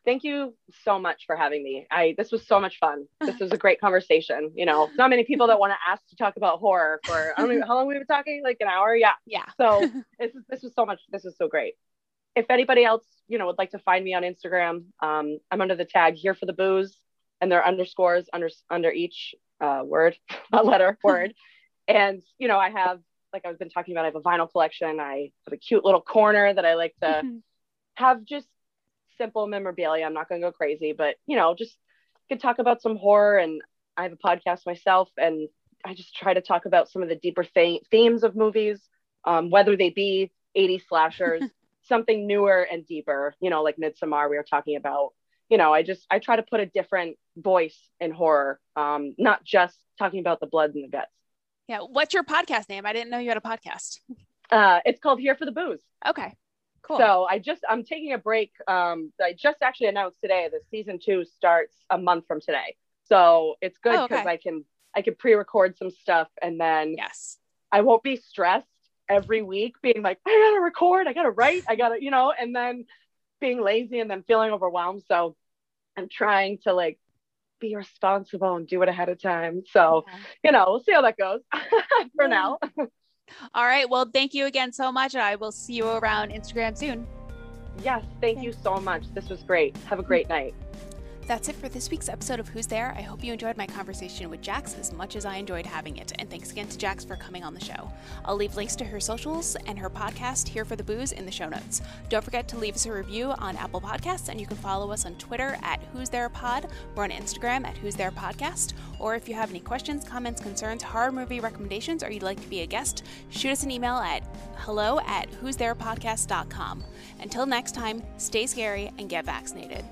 Thank you so much for having me. I this was so much fun. This was a great conversation. You know, not many people that want to ask to talk about horror for I don't know how long we've been talking, like an hour. Yeah. Yeah. So this is this was so much. This is so great. If anybody else, you know, would like to find me on Instagram, um, I'm under the tag here for the Boos, and there are underscores under under each uh, word, (laughs) a letter, (laughs) word. And you know, I have like I've been talking about. I have a vinyl collection. I have a cute little corner that I like to (laughs) have just simple memorabilia. I'm not going to go crazy, but you know, just could talk about some horror. And I have a podcast myself, and I just try to talk about some of the deeper th- themes of movies, um, whether they be 80 slashers, something newer and deeper. You know, like Midsommar we were talking about. You know, I just I try to put a different voice in horror, um, not just talking about the blood and the guts. Yeah. What's your podcast name? I didn't know you had a podcast. Uh, it's called Here for the Boos. Okay. Cool. So I just I'm taking a break. Um, I just actually announced today that season two starts a month from today. So it's good Oh, because okay. I can I can pre-record some stuff and then yes. I won't be stressed every week being like I gotta record, I gotta write, I gotta you know, and then being lazy and then feeling overwhelmed. So I'm trying to like be responsible and do it ahead of time. So Yeah. you know, we'll see how that goes (laughs) for Yeah. now. (laughs) All right. Well, thank you again so much. I will see you around Instagram soon. Yes, thank you so much. This was great. Have a great night. That's it for this week's episode of Who's There. I hope you enjoyed my conversation with Jax as much as I enjoyed having it. And thanks again to Jax for coming on the show. I'll leave links to her socials and her podcast, Here for the Boos, in the show notes. Don't forget to leave us a review on Apple Podcasts, and you can follow us on Twitter at Who's There Pod. We're on Instagram at Who's There Podcast. Or if you have any questions, comments, concerns, horror movie recommendations, or you'd like to be a guest, shoot us an email at hello at who's there podcast.com. Until next time, stay scary and get vaccinated.